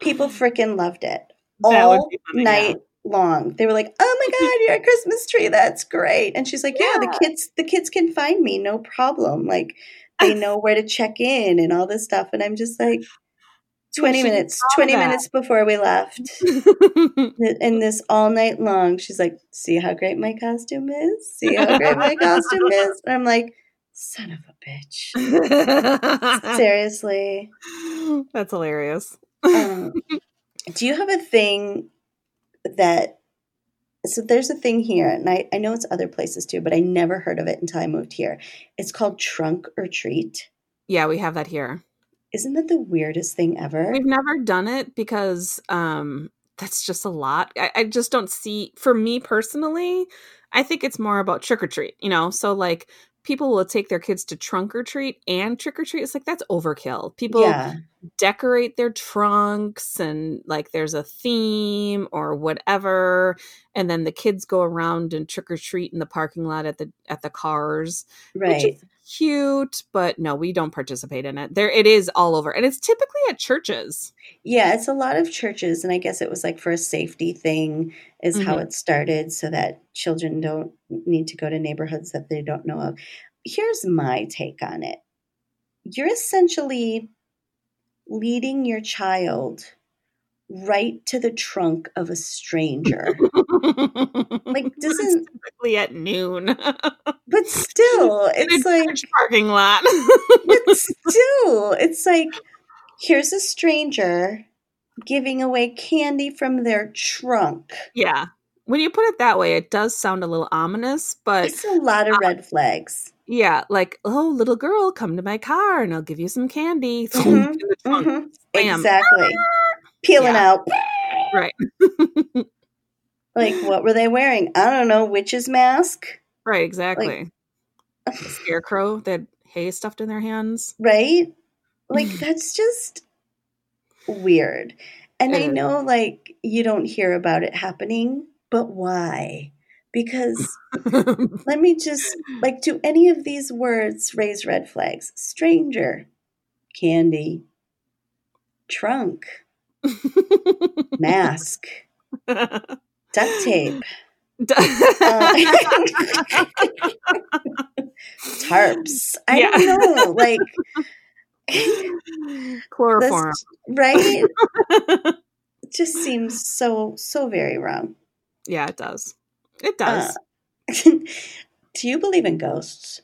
People freaking loved it. all night long. They were like, "Oh my god, you're a Christmas tree. That's great." And she's like, "Yeah, the kids the kids can find me, no problem. Like they [laughs] know where to check in and all this stuff." And I'm just like [sighs] 20 minutes, 20 that. minutes before we left. [laughs] Yeah. And this all night long, she's like, "See how great my costume is? See how great my costume is?" And I'm like, "Son of a bitch." [laughs] Seriously. That's hilarious. um, do you have a thing that so there's a thing here and I, I know it's other places too but i never heard of it until i moved here it's called trunk or treat yeah, we have that here. isn't that the weirdest thing ever We've never done it because um that's just a lot. I, I just don't see for me personally, I think it's more about trick or treat, you know? So like people will take their kids to trunk or treat and trick or treat. It's like that's overkill. People yeah decorate their trunks and like there's a theme or whatever and then the kids go around and trick or treat in the parking lot at the at the cars right is cute but no we don't participate in it. There it is all over and it's typically at churches. Yeah it's a lot of churches and i guess it was like for a safety thing is how Mhm. it started so that children don't need to go to neighborhoods that they don't know of. Here's my take on it. You're essentially leading your child right to the trunk of a stranger. like [laughs] doesn't- typically at noon But still, [laughs] it's like, parking lot but [laughs] still, it's like, here's a stranger giving away candy from their trunk. yeah when you put it that way it does sound a little ominous but It's a lot of red flags. Yeah, like, oh, little girl, come to my car and I'll give you some candy. Mhm, In the trunk. Peeling Yeah. out. Right. [laughs] Like, what were they wearing? I don't know. Witch's mask, Right, exactly. A scarecrow that hay stuffed in their hands. right? Like, [laughs] that's just weird. And I know, like, you don't hear about it happening, but why? Because [laughs] let me just, like, do any of these words raise red flags? Stranger, candy, trunk, mask, duct tape, [laughs] tarps. I Yeah. don't know. Like, [laughs] Chloroform. this, right? It [laughs] just seems so, so very wrong. yeah, it does. It does. Uh, do you believe in ghosts?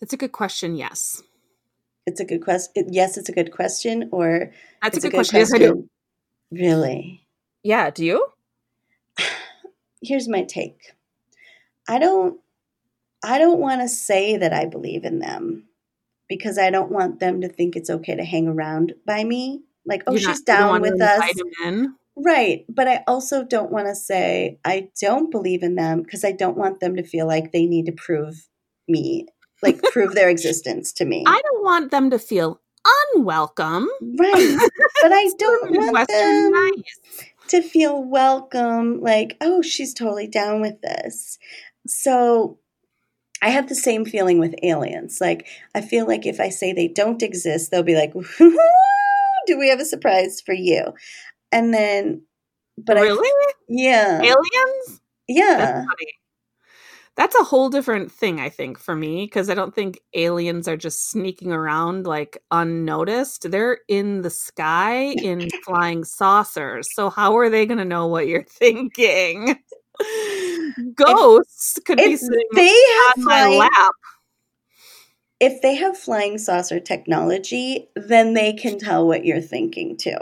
That's a good question. Yes. It's a good question. Yes, it's a good question, or That's it's a good, question. Yes, I do. Really? Yeah, do you? [sighs] Here's my take. I don't I don't want to say that I believe in them because I don't want them to think it's okay to hang around by me. Like, oh, You're she's not- down with us. invite 'em in? Right. But I also don't want to say I don't believe in them because I don't want them to feel like they need to prove me, like prove their existence to me. I don't want them to feel unwelcome. right. But I [laughs] don't want Midwestern them nice. to feel welcome, like, oh, she's totally down with this. So I have the same feeling with aliens. Like, I feel like if I say they don't exist, they'll be like, do we have a surprise for you? And then, but I, really? yeah, Aliens? yeah, That's a whole different thing, I think, for me, because I don't think aliens are just sneaking around like unnoticed. They're in the sky in [laughs] flying saucers. So how are they going to know what you're [laughs] thinking? Ghosts could be if sitting they have on my flying, lap. if they have flying saucer technology, then they can tell what you're thinking too.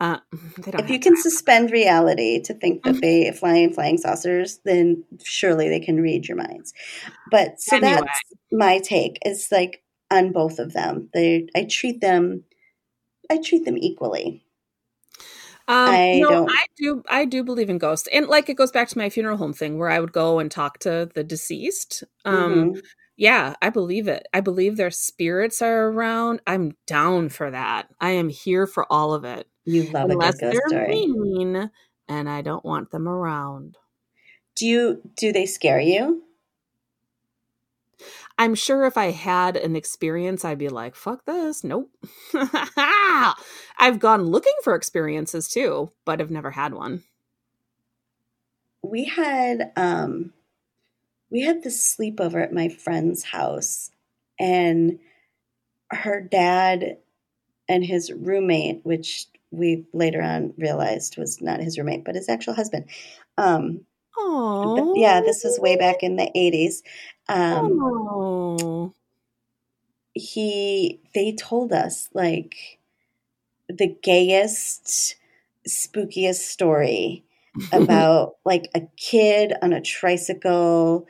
Uh, [laughs] they don't if you can time. suspend reality to think Mm-hmm. that they fly in flying saucers, then surely they can read your minds. But so Anyway. that's my take. Is like on both of them. They I treat them I treat them equally. Um, I no, don't. I do. I do believe in ghosts, and like it goes back to my funeral home thing, where I would go and talk to the deceased. Um, mm-hmm. Yeah, I believe it. I believe their spirits are around. I'm down for that. I am here for all of it. You love Unless a good ghost they're story. mean, and I don't want them around. Do you? Do they scare you? I'm sure if I had an experience, I'd be like, fuck this. Nope. [laughs] I've gone looking for experiences too, but I've never had one. We had um we had this sleepover at my friend's house and her dad and his roommate, which we later on realized was not his roommate, but his actual husband. Um, Oh, yeah, this was way back in the eighties. Um, oh. He, they told us like the gayest, spookiest story [laughs] about like a kid on a tricycle,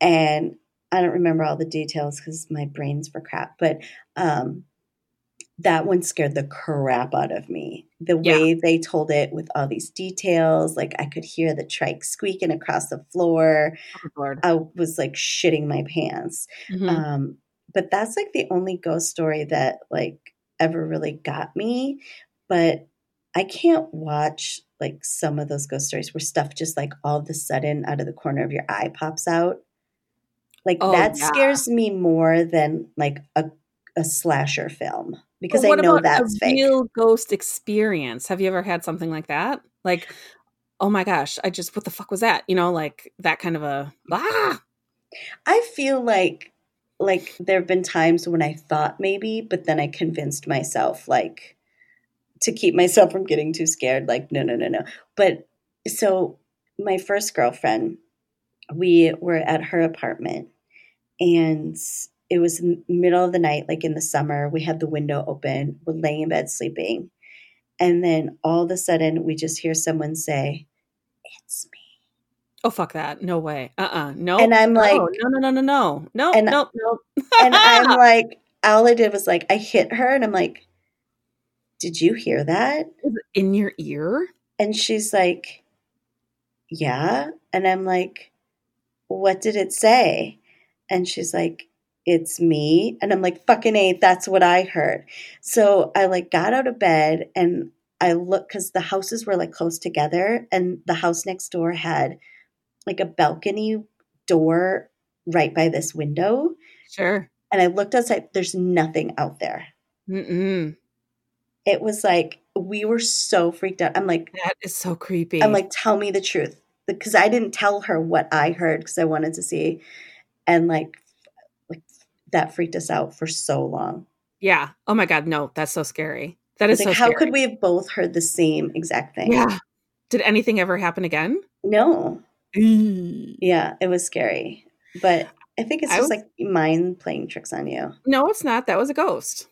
and I don't remember all the details because my brain's for crap, but um, that one scared the crap out of me. The way yeah. they told it with all these details, like I could hear the trike squeaking across the floor. Oh, I was like shitting my pants. Mm-hmm. Um, but that's like the only ghost story that like ever really got me. But I can't watch like some of those ghost stories where stuff just like all of a sudden out of the corner of your eye pops out. Like oh, that yeah. scares me more than like a a slasher film because I know that's a fake. real ghost experience. Have you ever had something like that? Like, oh my gosh, I just what the fuck was that? You know, like that kind of a ah. I feel like like there have been times when I thought maybe, but then I convinced myself like to keep myself from getting too scared. Like, no, no, no, no. But so my first girlfriend, we were at her apartment and it was middle of the night, like in the summer. We had the window open. We're laying in bed sleeping. And then all of a sudden, we just hear someone say, It's me. Oh, fuck that. No way. Uh uh No. And I'm like, no, no, no, no, no. No, and, no, no. and I'm [laughs] like, all I did was like, I hit her and I'm like, Did you hear that? In your ear? And she's like, Yeah. And I'm like, What did it say? And she's like, it's me. And I'm like, fucking A, that's what I heard. So I like got out of bed and I looked because the houses were like close together and the house next door had like a balcony door right by this window. Sure. And I looked outside, there's nothing out there. Mm-mm. It was like, we were so freaked out. I'm like, that is so creepy. I'm like, tell me the truth. Because I didn't tell her what I heard because I wanted to see. And like that freaked us out for so long. Yeah. Oh my God. No, that's so scary. That is like, so how scary. could we have both heard the same exact thing? Yeah. Did anything ever happen again? No. Mm. yeah, it was scary. But I think it's just was, like mind playing tricks on you. No, it's not. That was a ghost.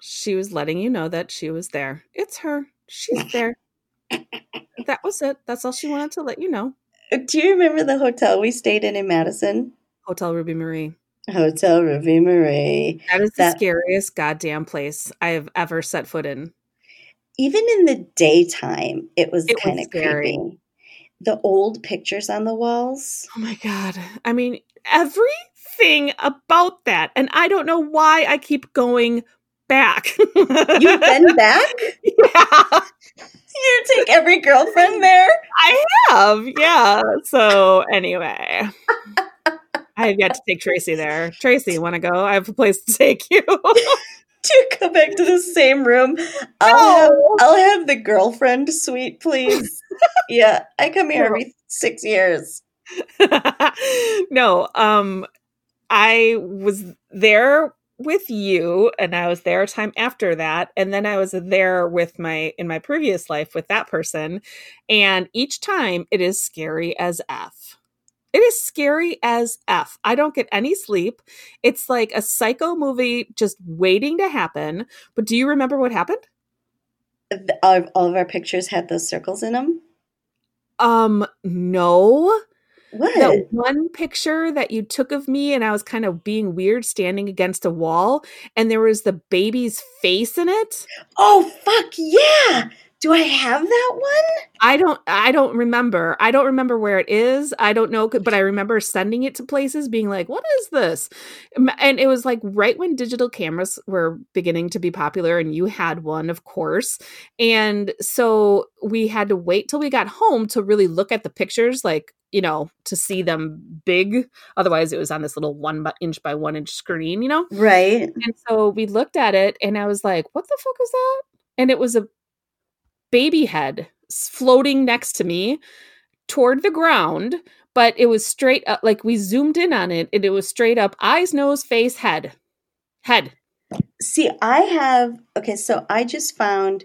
She was letting you know that she was there. It's her. She's [laughs] there. that was it. That's all she wanted to let you know. Do you remember the hotel we stayed in in Madison? Hotel Ruby Marie. Hotel Ruby Marie. That is that, the scariest goddamn place I have ever set foot in. Even in the daytime, it was kind of creepy. The old pictures on the walls. Oh my god. I mean, everything about that. And I don't know why I keep going back. You've been [laughs] back? Yeah. You take every girlfriend there? I have, yeah. So anyway. [laughs] I have yet to take Tracy there. Tracy, want to go? I have a place to take you. [laughs] to you come back to the same room? I'll, no. have, I'll have the girlfriend suite, please. [laughs] yeah, I come here every six years. [laughs] no, um, I was there with you and I was there a time after that and then I was there with my in my previous life with that person and each time it is scary as f it is scary as F. I don't get any sleep. It's like a psycho movie just waiting to happen. But do you remember what happened? All of, all of our pictures had those circles in them. Um, no. What? The one picture that you took of me and I was kind of being weird standing against a wall and there was the baby's face in it. Oh fuck yeah. Do I have that one? I don't I don't remember. I don't remember where it is. I don't know but I remember sending it to places being like, "What is this?" And it was like right when digital cameras were beginning to be popular and you had one, of course. And so we had to wait till we got home to really look at the pictures like you know, to see them big. Otherwise, it was on this little one inch by one inch screen, you know? Right. And so we looked at it and I was like, what the fuck is that? And it was a baby head floating next to me toward the ground, but it was straight up, like we zoomed in on it and it was straight up eyes, nose, face, head. Head. See, I have, okay, so I just found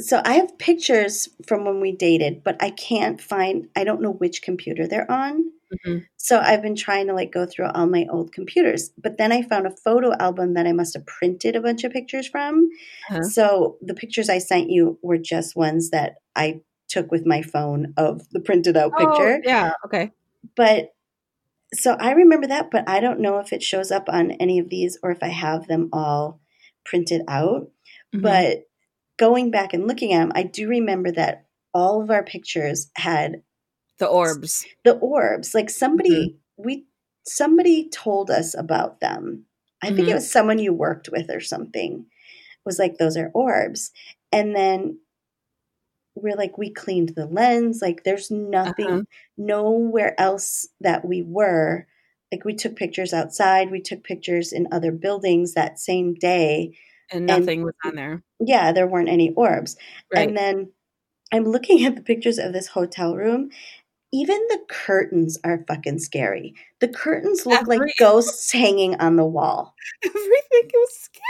so I have pictures from when we dated, but I can't find I don't know which computer they're on. Mm-hmm. So I've been trying to like go through all my old computers, but then I found a photo album that I must have printed a bunch of pictures from. Uh-huh. So the pictures I sent you were just ones that I took with my phone of the printed out oh, picture. Yeah, okay. But so I remember that, but I don't know if it shows up on any of these or if I have them all printed out. Mm-hmm. But going back and looking at them, I do remember that all of our pictures had the orbs. The orbs. Like somebody mm-hmm. we somebody told us about them. I mm-hmm. think it mm-hmm. was someone you worked with or something. Was like those are orbs. And then we're like we cleaned the lens. Like there's nothing uh-huh. nowhere else that we were. Like we took pictures outside, we took pictures in other buildings that same day and nothing and, was on there. Yeah, there weren't any orbs. Right. And then I'm looking at the pictures of this hotel room. Even the curtains are fucking scary. The curtains look Every- like ghosts hanging on the wall. [laughs] Everything was scary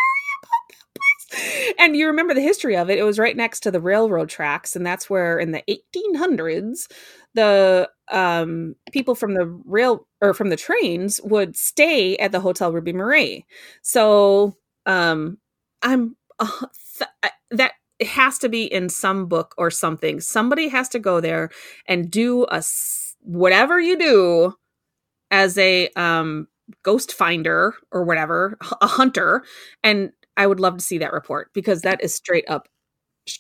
about that place. And you remember the history of it. It was right next to the railroad tracks, and that's where in the 1800s the um, people from the rail or from the trains would stay at the Hotel Ruby Marie. So um, I'm uh, th- that has to be in some book or something. Somebody has to go there and do a whatever you do as a um, ghost finder or whatever, a hunter, and I would love to see that report because that is straight up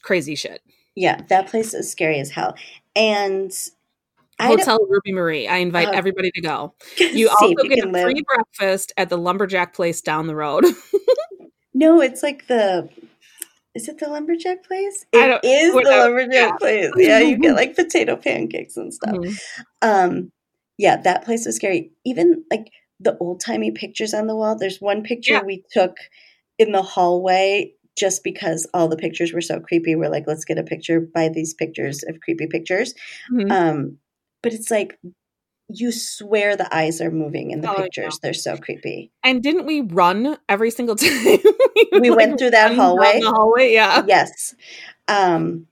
crazy shit. Yeah, that place is scary as hell. And I. Hotel Ruby Marie. I invite everybody to go. [laughs] You also get a free breakfast at the lumberjack place down the road. [laughs] No, it's like the. Is it the lumberjack place? It is the lumberjack place. [laughs] Yeah, you get like potato pancakes and stuff. Mm-hmm. Um, yeah, that place was scary. Even like the old timey pictures on the wall. There's one picture yeah. we took in the hallway just because all the pictures were so creepy. We're like, let's get a picture by these pictures of creepy pictures. Mm-hmm. Um, but it's like you swear the eyes are moving in the oh, pictures. Yeah. They're so creepy. And didn't we run every single [laughs] time? we, like went through that hallway. The hallway, yeah. Yes. Um,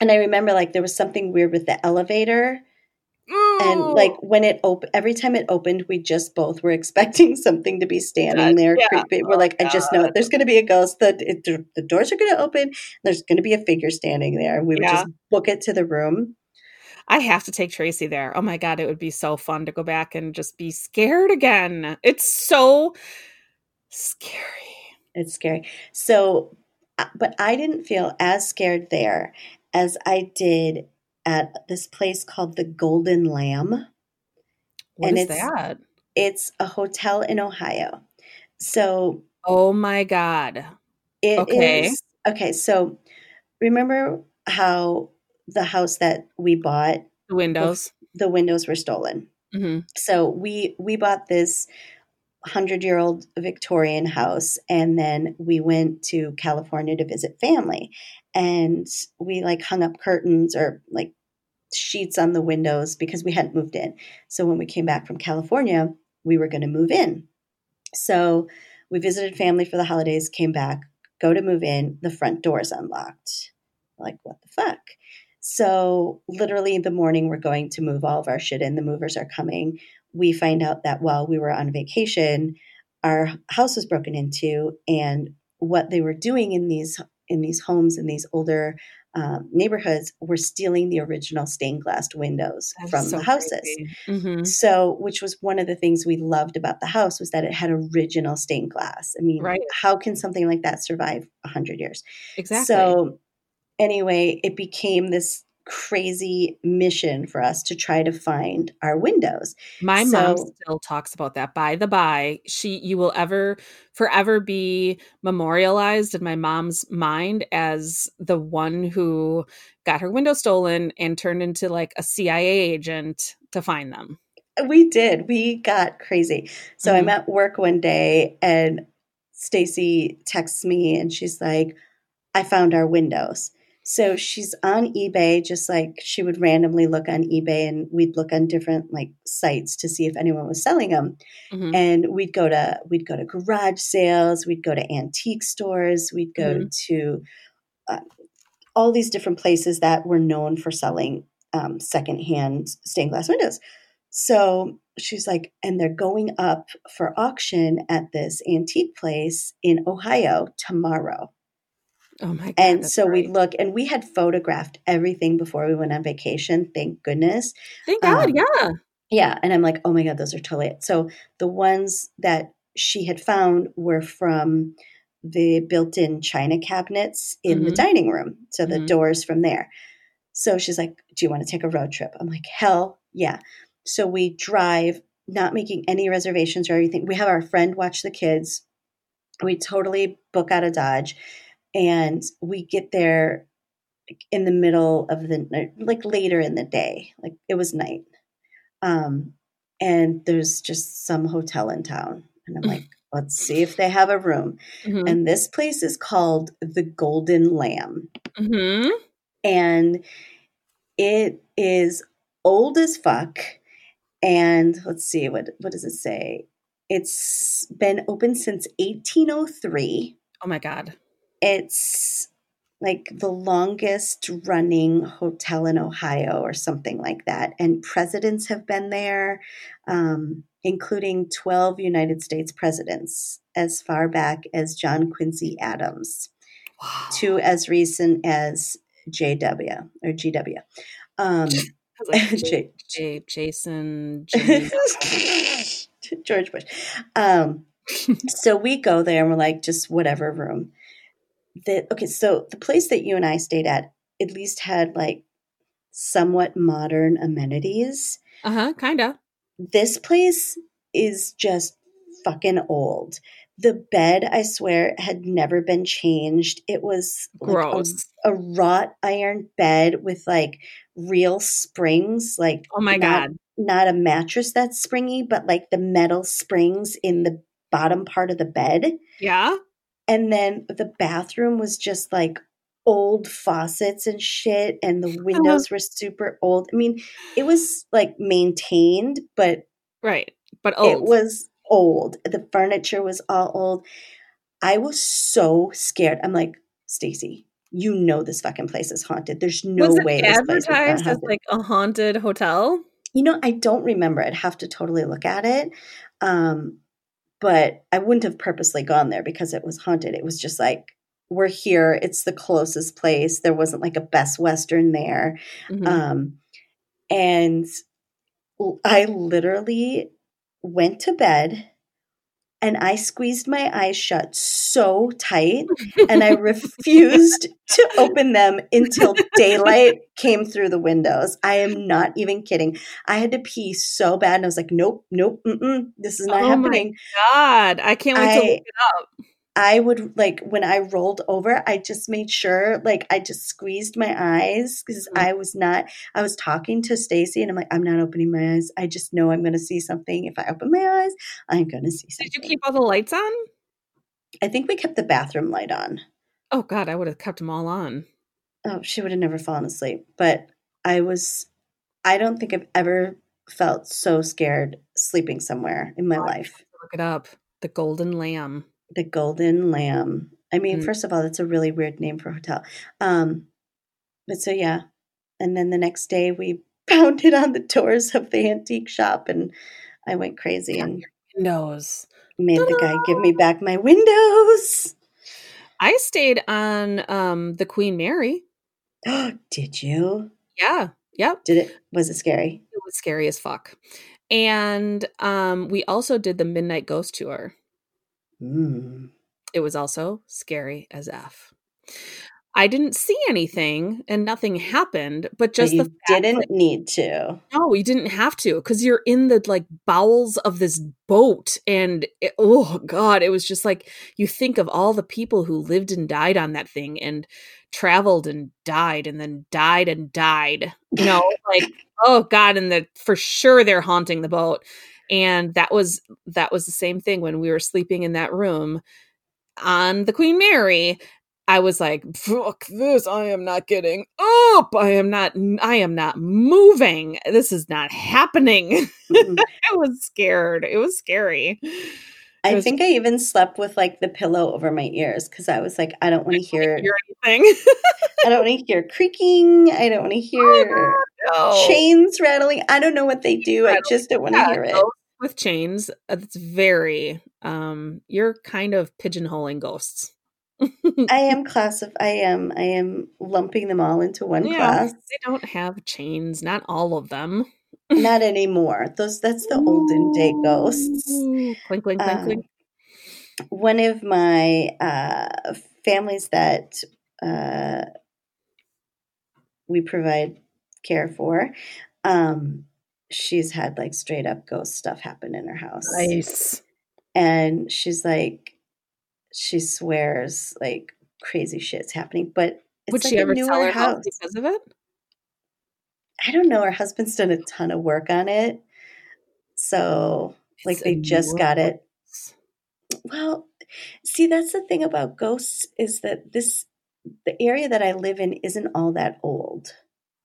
and I remember like there was something weird with the elevator. And like when it opened, every time it opened, we just both were [laughs] expecting something to be standing there. Yeah. Creepy. We're oh, like. I just know it. There's going to be a ghost. That the doors are going to open. There's going to be a figure standing there. And we would just book it to the room. I have to take Tracy there. Oh my god, it would be so fun to go back and just be scared again. It's so scary. It's scary. So, uh, but I didn't feel as scared there as I did at this place called the Golden Lamb. What and is it's, that? It's a hotel in Ohio. So, oh my god. It okay. Is, okay, so remember how the house that we bought, the windows, the, windows were stolen. Mm-hmm. So we we bought this hundred year old Victorian house, and then we went to California to visit family, and we like hung up curtains or like sheets on the windows because we hadn't moved in. So when we came back from California, we were going to move in. So we visited family for the holidays, came back, go to move in, the front door is unlocked. Like, what the fuck? So, literally, the morning we're going to move all of our shit in, the movers are coming. We find out that while we were on vacation, our house was broken into, and what they were doing in these in these homes in these older um, neighborhoods were stealing the original stained glass windows That's from so the houses. Mm-hmm. So, which was one of the things we loved about the house was that it had original stained glass. I mean, right. how can something like that survive hundred years? Exactly. So, anyway, it became this crazy mission for us to try to find our windows. My so, mom still talks about that. By the by, she you will ever forever be memorialized in my mom's mind as the one who got her window stolen and turned into like a CIA agent to find them. We did. We got crazy. So mm-hmm. I'm at work one day and Stacy texts me and she's like, I found our windows. So she's on eBay, just like she would randomly look on eBay and we'd look on different like sites to see if anyone was selling them. Mm-hmm. And we'd go to we'd go to garage sales, we'd go to antique stores, we'd go mm-hmm. to uh, all these different places that were known for selling um, secondhand stained glass windows. So she's like, and they're going up for auction at this antique place in Ohio tomorrow. Oh my God. And so we look and we had photographed everything before we went on vacation. Thank goodness. Thank God. Um, yeah. Yeah. And I'm like, oh my God, those are totally it. So the ones that she had found were from the built in china cabinets in mm-hmm. the dining room. So the mm-hmm. doors from there. So she's like, do you want to take a road trip? I'm like, hell yeah. So we drive, not making any reservations or anything. We have our friend watch the kids. We totally book out of Dodge and we get there in the middle of the like later in the day like it was night. Um and there's just some hotel in town and i'm like [laughs] let's see if they have a room. Mm-hmm. and this place is called the golden lamb. Mm-hmm. and it is old as fuck and let's see what what does it say? It's been open since 1803 oh my god it's like the longest running hotel in Ohio or something like that. And presidents have been there, um, including 12 United States presidents as far back as John Quincy Adams wow. to as recent as JW or GW. Um, [laughs] like J- J- Jason, [laughs] George Bush. Um, so we go there and we're like, just whatever room that okay so the place that you and i stayed at at least had like somewhat modern amenities. Uh-huh kinda. This place is just fucking old. The bed i swear had never been changed. It was gross like a, a, wrought iron bed with like real springs like oh my not, god. not a mattress that's springy but like the metal springs in the bottom part of the bed. Yeah and then the bathroom was just like old faucets and shit and the windows were super old. I mean, it was like maintained, but right, but old. It was old. The furniture was all old. I was so scared. I'm like, Stacy, you know this fucking place is haunted. There's no was way this place is advertised as like a haunted hotel. You know, I don't remember. I'd have to totally look at it. Um, but I wouldn't have purposely gone there because it was haunted. It was just like, we're here. It's the closest place. There wasn't like a Best Western there. Mm-hmm. Um, and I literally went to bed and I squeezed my eyes shut so tight [laughs] and I refused to open them until daylight came through the windows. I am not even kidding. I had to pee so bad and I was like, nope, nope, this is not oh happening. God, I can't wait I, to look it up. I would like when I rolled over, I just made sure like I just squeezed my eyes because mm-hmm. I was not I was talking to Stacy and I'm like, I'm not opening my eyes. I just know I'm gonna see something. If I open my eyes, I'm gonna see something. Did you keep all the lights on? I think we kept the bathroom light on. Oh god, I would have kept them all on. Oh, she would have never fallen asleep. But I was I don't think I've ever felt so scared sleeping somewhere in my oh, life. Look it up. The Golden Lamb the Golden Lamb. I mean, mm. first of all, that's a really weird name for a hotel. Um, but so yeah, and then the next day we [laughs] pounded on the doors of the antique shop, and I went crazy and windows made Ta-da! the guy give me back my windows. I stayed on um, the Queen Mary. [gasps] Did you? Yeah. Yep. Did it? Was it scary? It was scary as fuck. And um, we also did the Midnight Ghost Tour. Mm. It was also scary as F. I didn't see anything and nothing happened, but just but you the didn't that- need to. no, you didn't have to because you're in the like bowels of this boat, and it, oh god, it was just like you think of all the people who lived and died on that thing and traveled and died and then died and died. You know, like [laughs] oh god, and that for sure they're haunting the boat. And that was that was the same thing when we were sleeping in that room on the Queen Mary. I was like, fuck this, I am not getting up. I am not I am not moving. This is not happening. Mm-mm. [laughs] I was scared. It was scary. I was- think I even slept with like the pillow over my ears because I was like, I don't want to hear, Hear anything? I don't want to hear creaking. I don't want to [laughs] oh, hear no. chains rattling. I don't know what they do. I just don't want to Yeah, hear it. With chains. uh, It's very um you're kind of pigeonholing ghosts. I [laughs] am class of, I am, I am lumping them all into one Yeah, class. they don't have chains, not all of them. Not anymore. Those, that's the olden day ghosts. Ooh, Clink, clink, clink, Um, clink. one of my uh, families that uh, we provide care for, um, she's had like straight up ghost stuff happen in her house. Nice. And she's like, she swears like crazy shit's happening, but it's Would like she a ever newer sell her house house. because of it? I don't know. Her husband's done a ton of work on it. So, like, It's a they just got it. Well, see, that's the thing about ghosts is that this the area that I live in isn't all that old.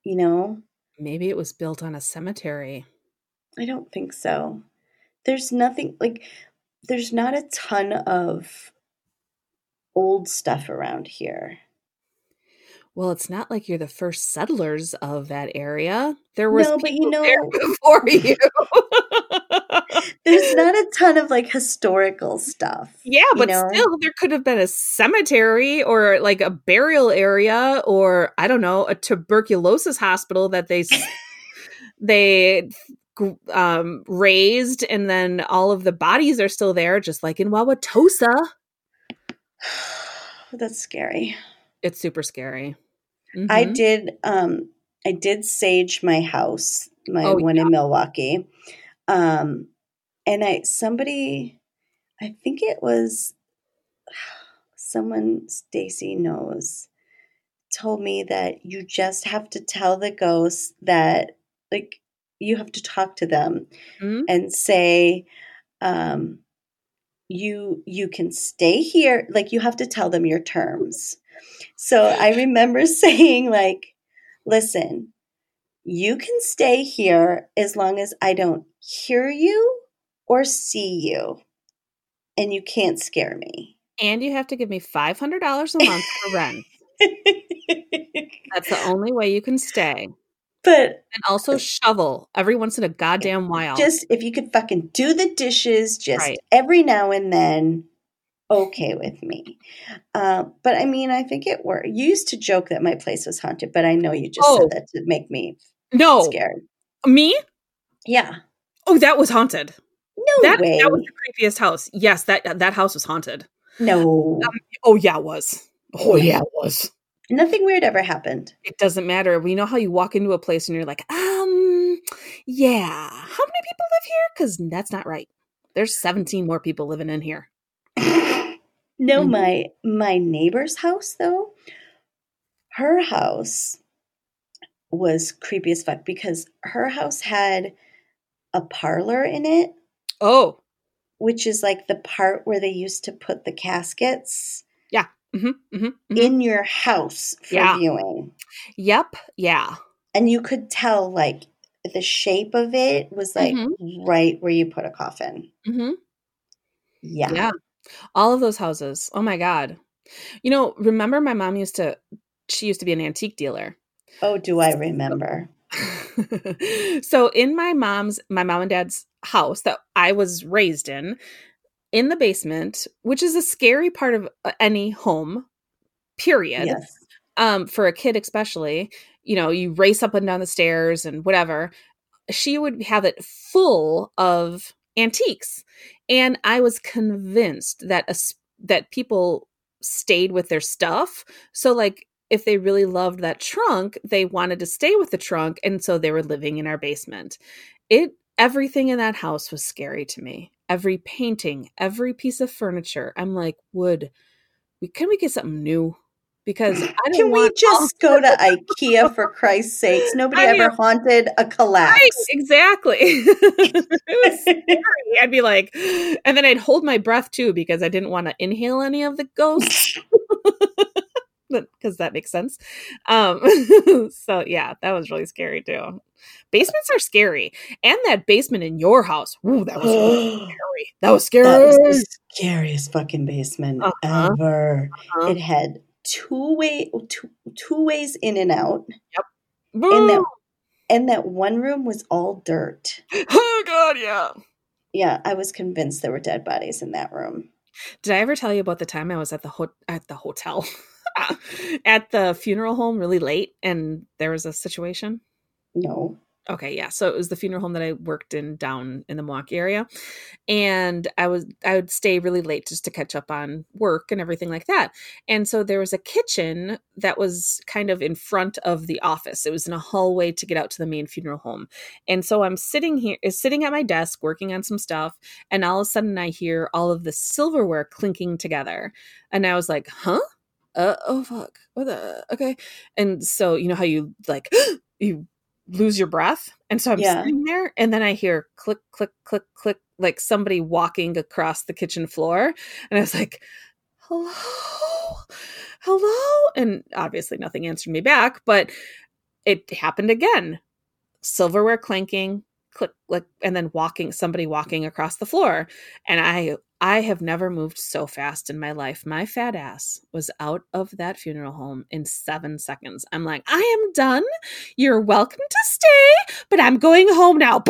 You know, Maybe it was built on a cemetery. I don't think so. There's nothing like there's not a ton of old stuff around here. Well, it's not like you're the first settlers of that area. There was No, but you know- [laughs] before you. [laughs] There's not a ton of like historical stuff. yeah, but know? still, there could have been a cemetery or like a burial area, or I don't know, a tuberculosis hospital that they [laughs] they um, raised, and then all of the bodies are still there, just like in Wauwatosa. [sighs] That's scary. It's super scary. I Mhm. did um I did sage my house, my Oh, one in Milwaukee. Um and I somebody I think it was [sighs] someone Stacy knows told me that you just have to tell the ghosts that like you have to talk to them Mhm. and say um you you can stay here like you have to tell them your terms so i remember [laughs] saying like listen you can stay here as long as i don't hear you or see you and you can't scare me And you have to give me five hundred dollars a month for rent. [laughs] That's the only way you can stay. but And also shovel every once in a goddamn while. just if you could fucking do the dishes just Right. every now and then okay with me uh, but i mean i think it worked you used to joke that my place was haunted but i know you just Oh. said that to make me no, scared me? yeah Oh, that was haunted. No that way that was the creepiest house. Yes, that that house was haunted. no Oh yeah, it was. Oh yeah, it was. nothing weird ever happened It doesn't matter. We know how you walk into a place and you're like, um, yeah. How many people live here? Because that's not right. There's 17 more people living in here. [laughs] no Mhm. my my neighbor's house though her house was creepy as fuck because her house had a parlor in it Oh, which is like the part where they used to put the caskets hmm hmm in your house for Yeah. viewing. Yep. Yeah. And you could tell like the shape of it was like right where you put a coffin. hmm Yeah. Yeah. All of those houses. Oh my God. You know, remember my mom used to, she used to be an antique dealer. Oh, do I remember? [laughs] so in my mom's, my mom and dad's house that I was raised in, in the basement, which is a scary part of uh, any home, period. Yes. um, for a kid especially, you know, you race up and down the stairs and whatever. She would have it full of antiques, and I was convinced that a, that people stayed with their stuff. So like if they really loved that trunk, they wanted to stay with the trunk and so they were living in our basement. It everything in that house was scary to me. Every painting, every piece of furniture. I'm like, would we can we get something new? Because [laughs] I don't Can we just go to IKEA for Christ's sakes? [laughs] Nobody I ever haunted a collapse. Right, exactly. [laughs] it was scary. I'd be like, and then I'd hold my breath too because I didn't want to inhale any of the ghosts. Because that makes sense. Um, [laughs] so yeah, that was really scary too. Basements are scary, and that basement in your house, ooh, that was really [gasps] scary. That was scary. That was the scariest fucking basement uh-huh. ever. Uh-huh. It had two way two, two ways in and out. Yep. And that and that one room was all dirt. [laughs] Oh god, yeah. Yeah, I was convinced there were dead bodies in that room. Did I ever tell you about the time I was at the ho- at the hotel? [laughs] [laughs] at the funeral home really late and there was a situation? No. Okay, yeah. So it was the funeral home that I worked in down in the Milwaukee area. And I was I would stay really late just to catch up on work and everything like that. And so there was a kitchen that was kind of in front of the office. It was in a hallway to get out to the main funeral home. And so I'm sitting here is sitting at my desk working on some stuff and all of a sudden I hear all of the silverware clinking together. And I was like, "Huh?" Uh, oh fuck what the okay. And so you know how you like [gasps] you lose your breath? And so i'm yeah. sitting there and then i hear click click click click like somebody walking across the kitchen floor and i was like hello? Hello? And obviously nothing answered me back but it happened again. Silverware clanking click like and then walking somebody walking across the floor and i I have never moved so fast in my life. My fat ass was out of that funeral home in seven seconds. I'm like, I am done. You're welcome to stay, but I'm going home now.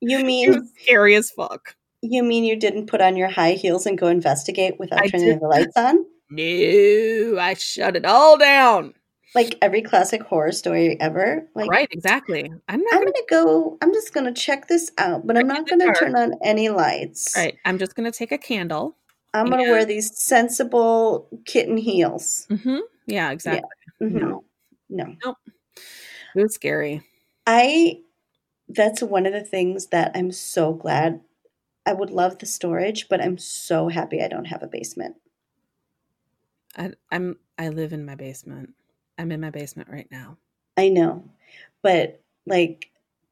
You [laughs] mean scary as fuck? You mean you didn't put on your high heels and go investigate without I turning the lights on? No, I shut it all down like every classic horror story ever. Like right, exactly. I'm not. I'm gonna, gonna go. I'm just gonna check this out, but I'm not gonna turn on any lights. Right. I'm just gonna take a candle. I'm gonna wear these sensible kitten heels. Mm-hmm. Yeah, exactly. Yeah. Mm-hmm. No, no, nope. It was scary. I. That's one of the things that I'm so glad. I would love the storage, but I'm so happy I don't have a basement. I, I'm. I live in my basement. I'm in my basement right now. I know, but like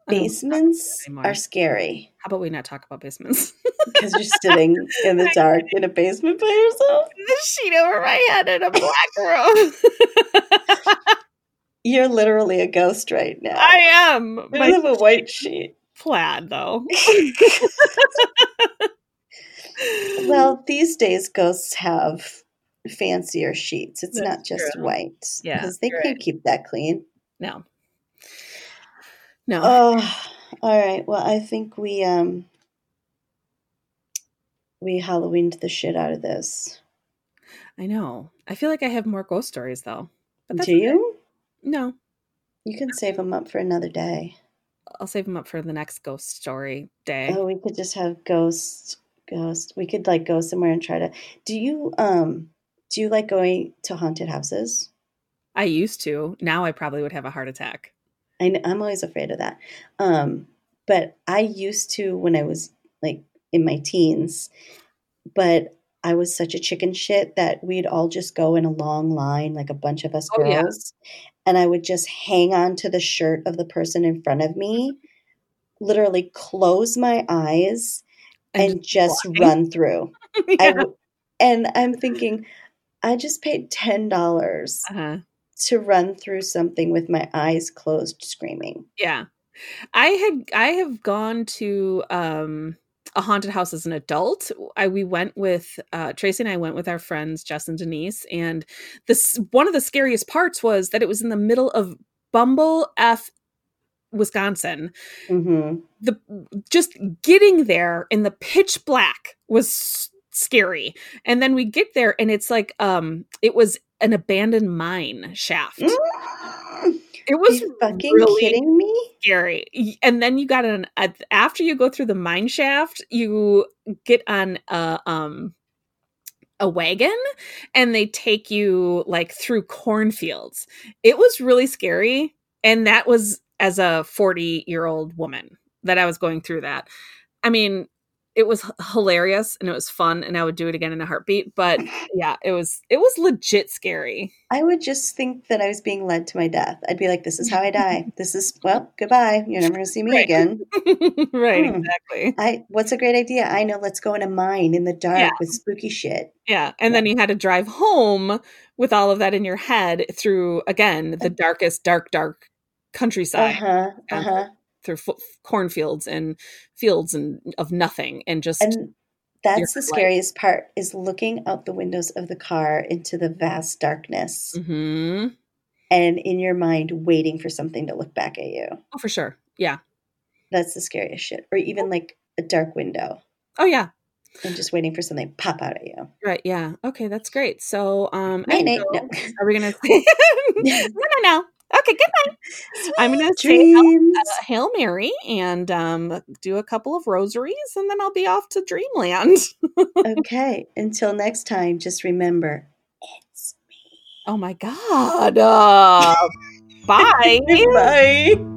basements are scary. How about we not talk about basements? [laughs] Because you're sitting in the dark in a basement by yourself. [laughs] The sheet over my head in a black room. [laughs] you're literally a ghost right now. I am. I have a white sheet. Plaid though. well, these days ghosts have fancier sheets. It's That's not just true. white. Yeah. Because they can't right. keep that clean. No. No. Oh, all right. Well, I think we um we Halloweened the shit out of this. I know. I feel like I have more ghost stories though. But Do you? No. You can save them up for another day. I'll save them up for the next ghost story day. Oh, we could just have ghost ghost. We could like go somewhere and try to. Do you um do you like going to haunted houses? I used to. Now I probably would have a heart attack. I, am always afraid of that. Um, but I used to when I was like in my teens, but I was such a chicken shit that we'd all just go in a long line, like a bunch of us oh, girls, yeah. and I would just hang on to the shirt of the person in front of me, literally close my eyes and, and just run through. [laughs] yeah. and I'm thinking, I just paid ten dollars uh-huh. to run through something with my eyes closed, screaming. Yeah, I had I have gone to um, a haunted house as an adult. I we went with uh, Tracy and I went with our friends Jess and Denise, and this one of the scariest parts was that it was in the middle of Bumble F Wisconsin. Mm-hmm. The just getting there in the pitch black was scary. And then we get there and it's like um it was an abandoned mine shaft. Mm. It was fucking really kidding me? scary. And then you got an after you go through the mine shaft, you get on a um a wagon and they take you like through cornfields. It was really scary and that was as a 40-year-old woman that I was going through that. I mean, it was hilarious and it was fun and I would do it again in a heartbeat, but [laughs] yeah, it was it was legit scary. I would just think that I was being led to my death. I'd be like, this is how I die. [laughs] This is, well, goodbye. You're never going to see me Right. again. [laughs] right, Hmm. exactly. I. What's a great idea? I know. Let's go in a mine in the dark Yeah. with spooky shit. Yeah. And then you had to drive home with all of that in your head through, again, the darkest, dark, dark countryside. Uh huh. Uh huh. Through f- cornfields and fields and of nothing. And just, And that's the life. scariest part is looking out the windows of the car into the vast darkness Mhm. and in your mind waiting for something to look back at you. oh, for sure. Yeah. That's the scariest shit. Or even like a dark window Oh, yeah. and just waiting for something to pop out at you. Right. Yeah. Okay. That's great. So, um, Night, night. know- No. are we going [laughs] to [laughs] no, no, no. Okay. Good night. I'm going to say Hail, uh, Hail Mary and um, do a couple of rosaries and then I'll be off to dreamland. [laughs] okay. Until next time, just remember it's Oh my God. Uh, [laughs] bye. Bye.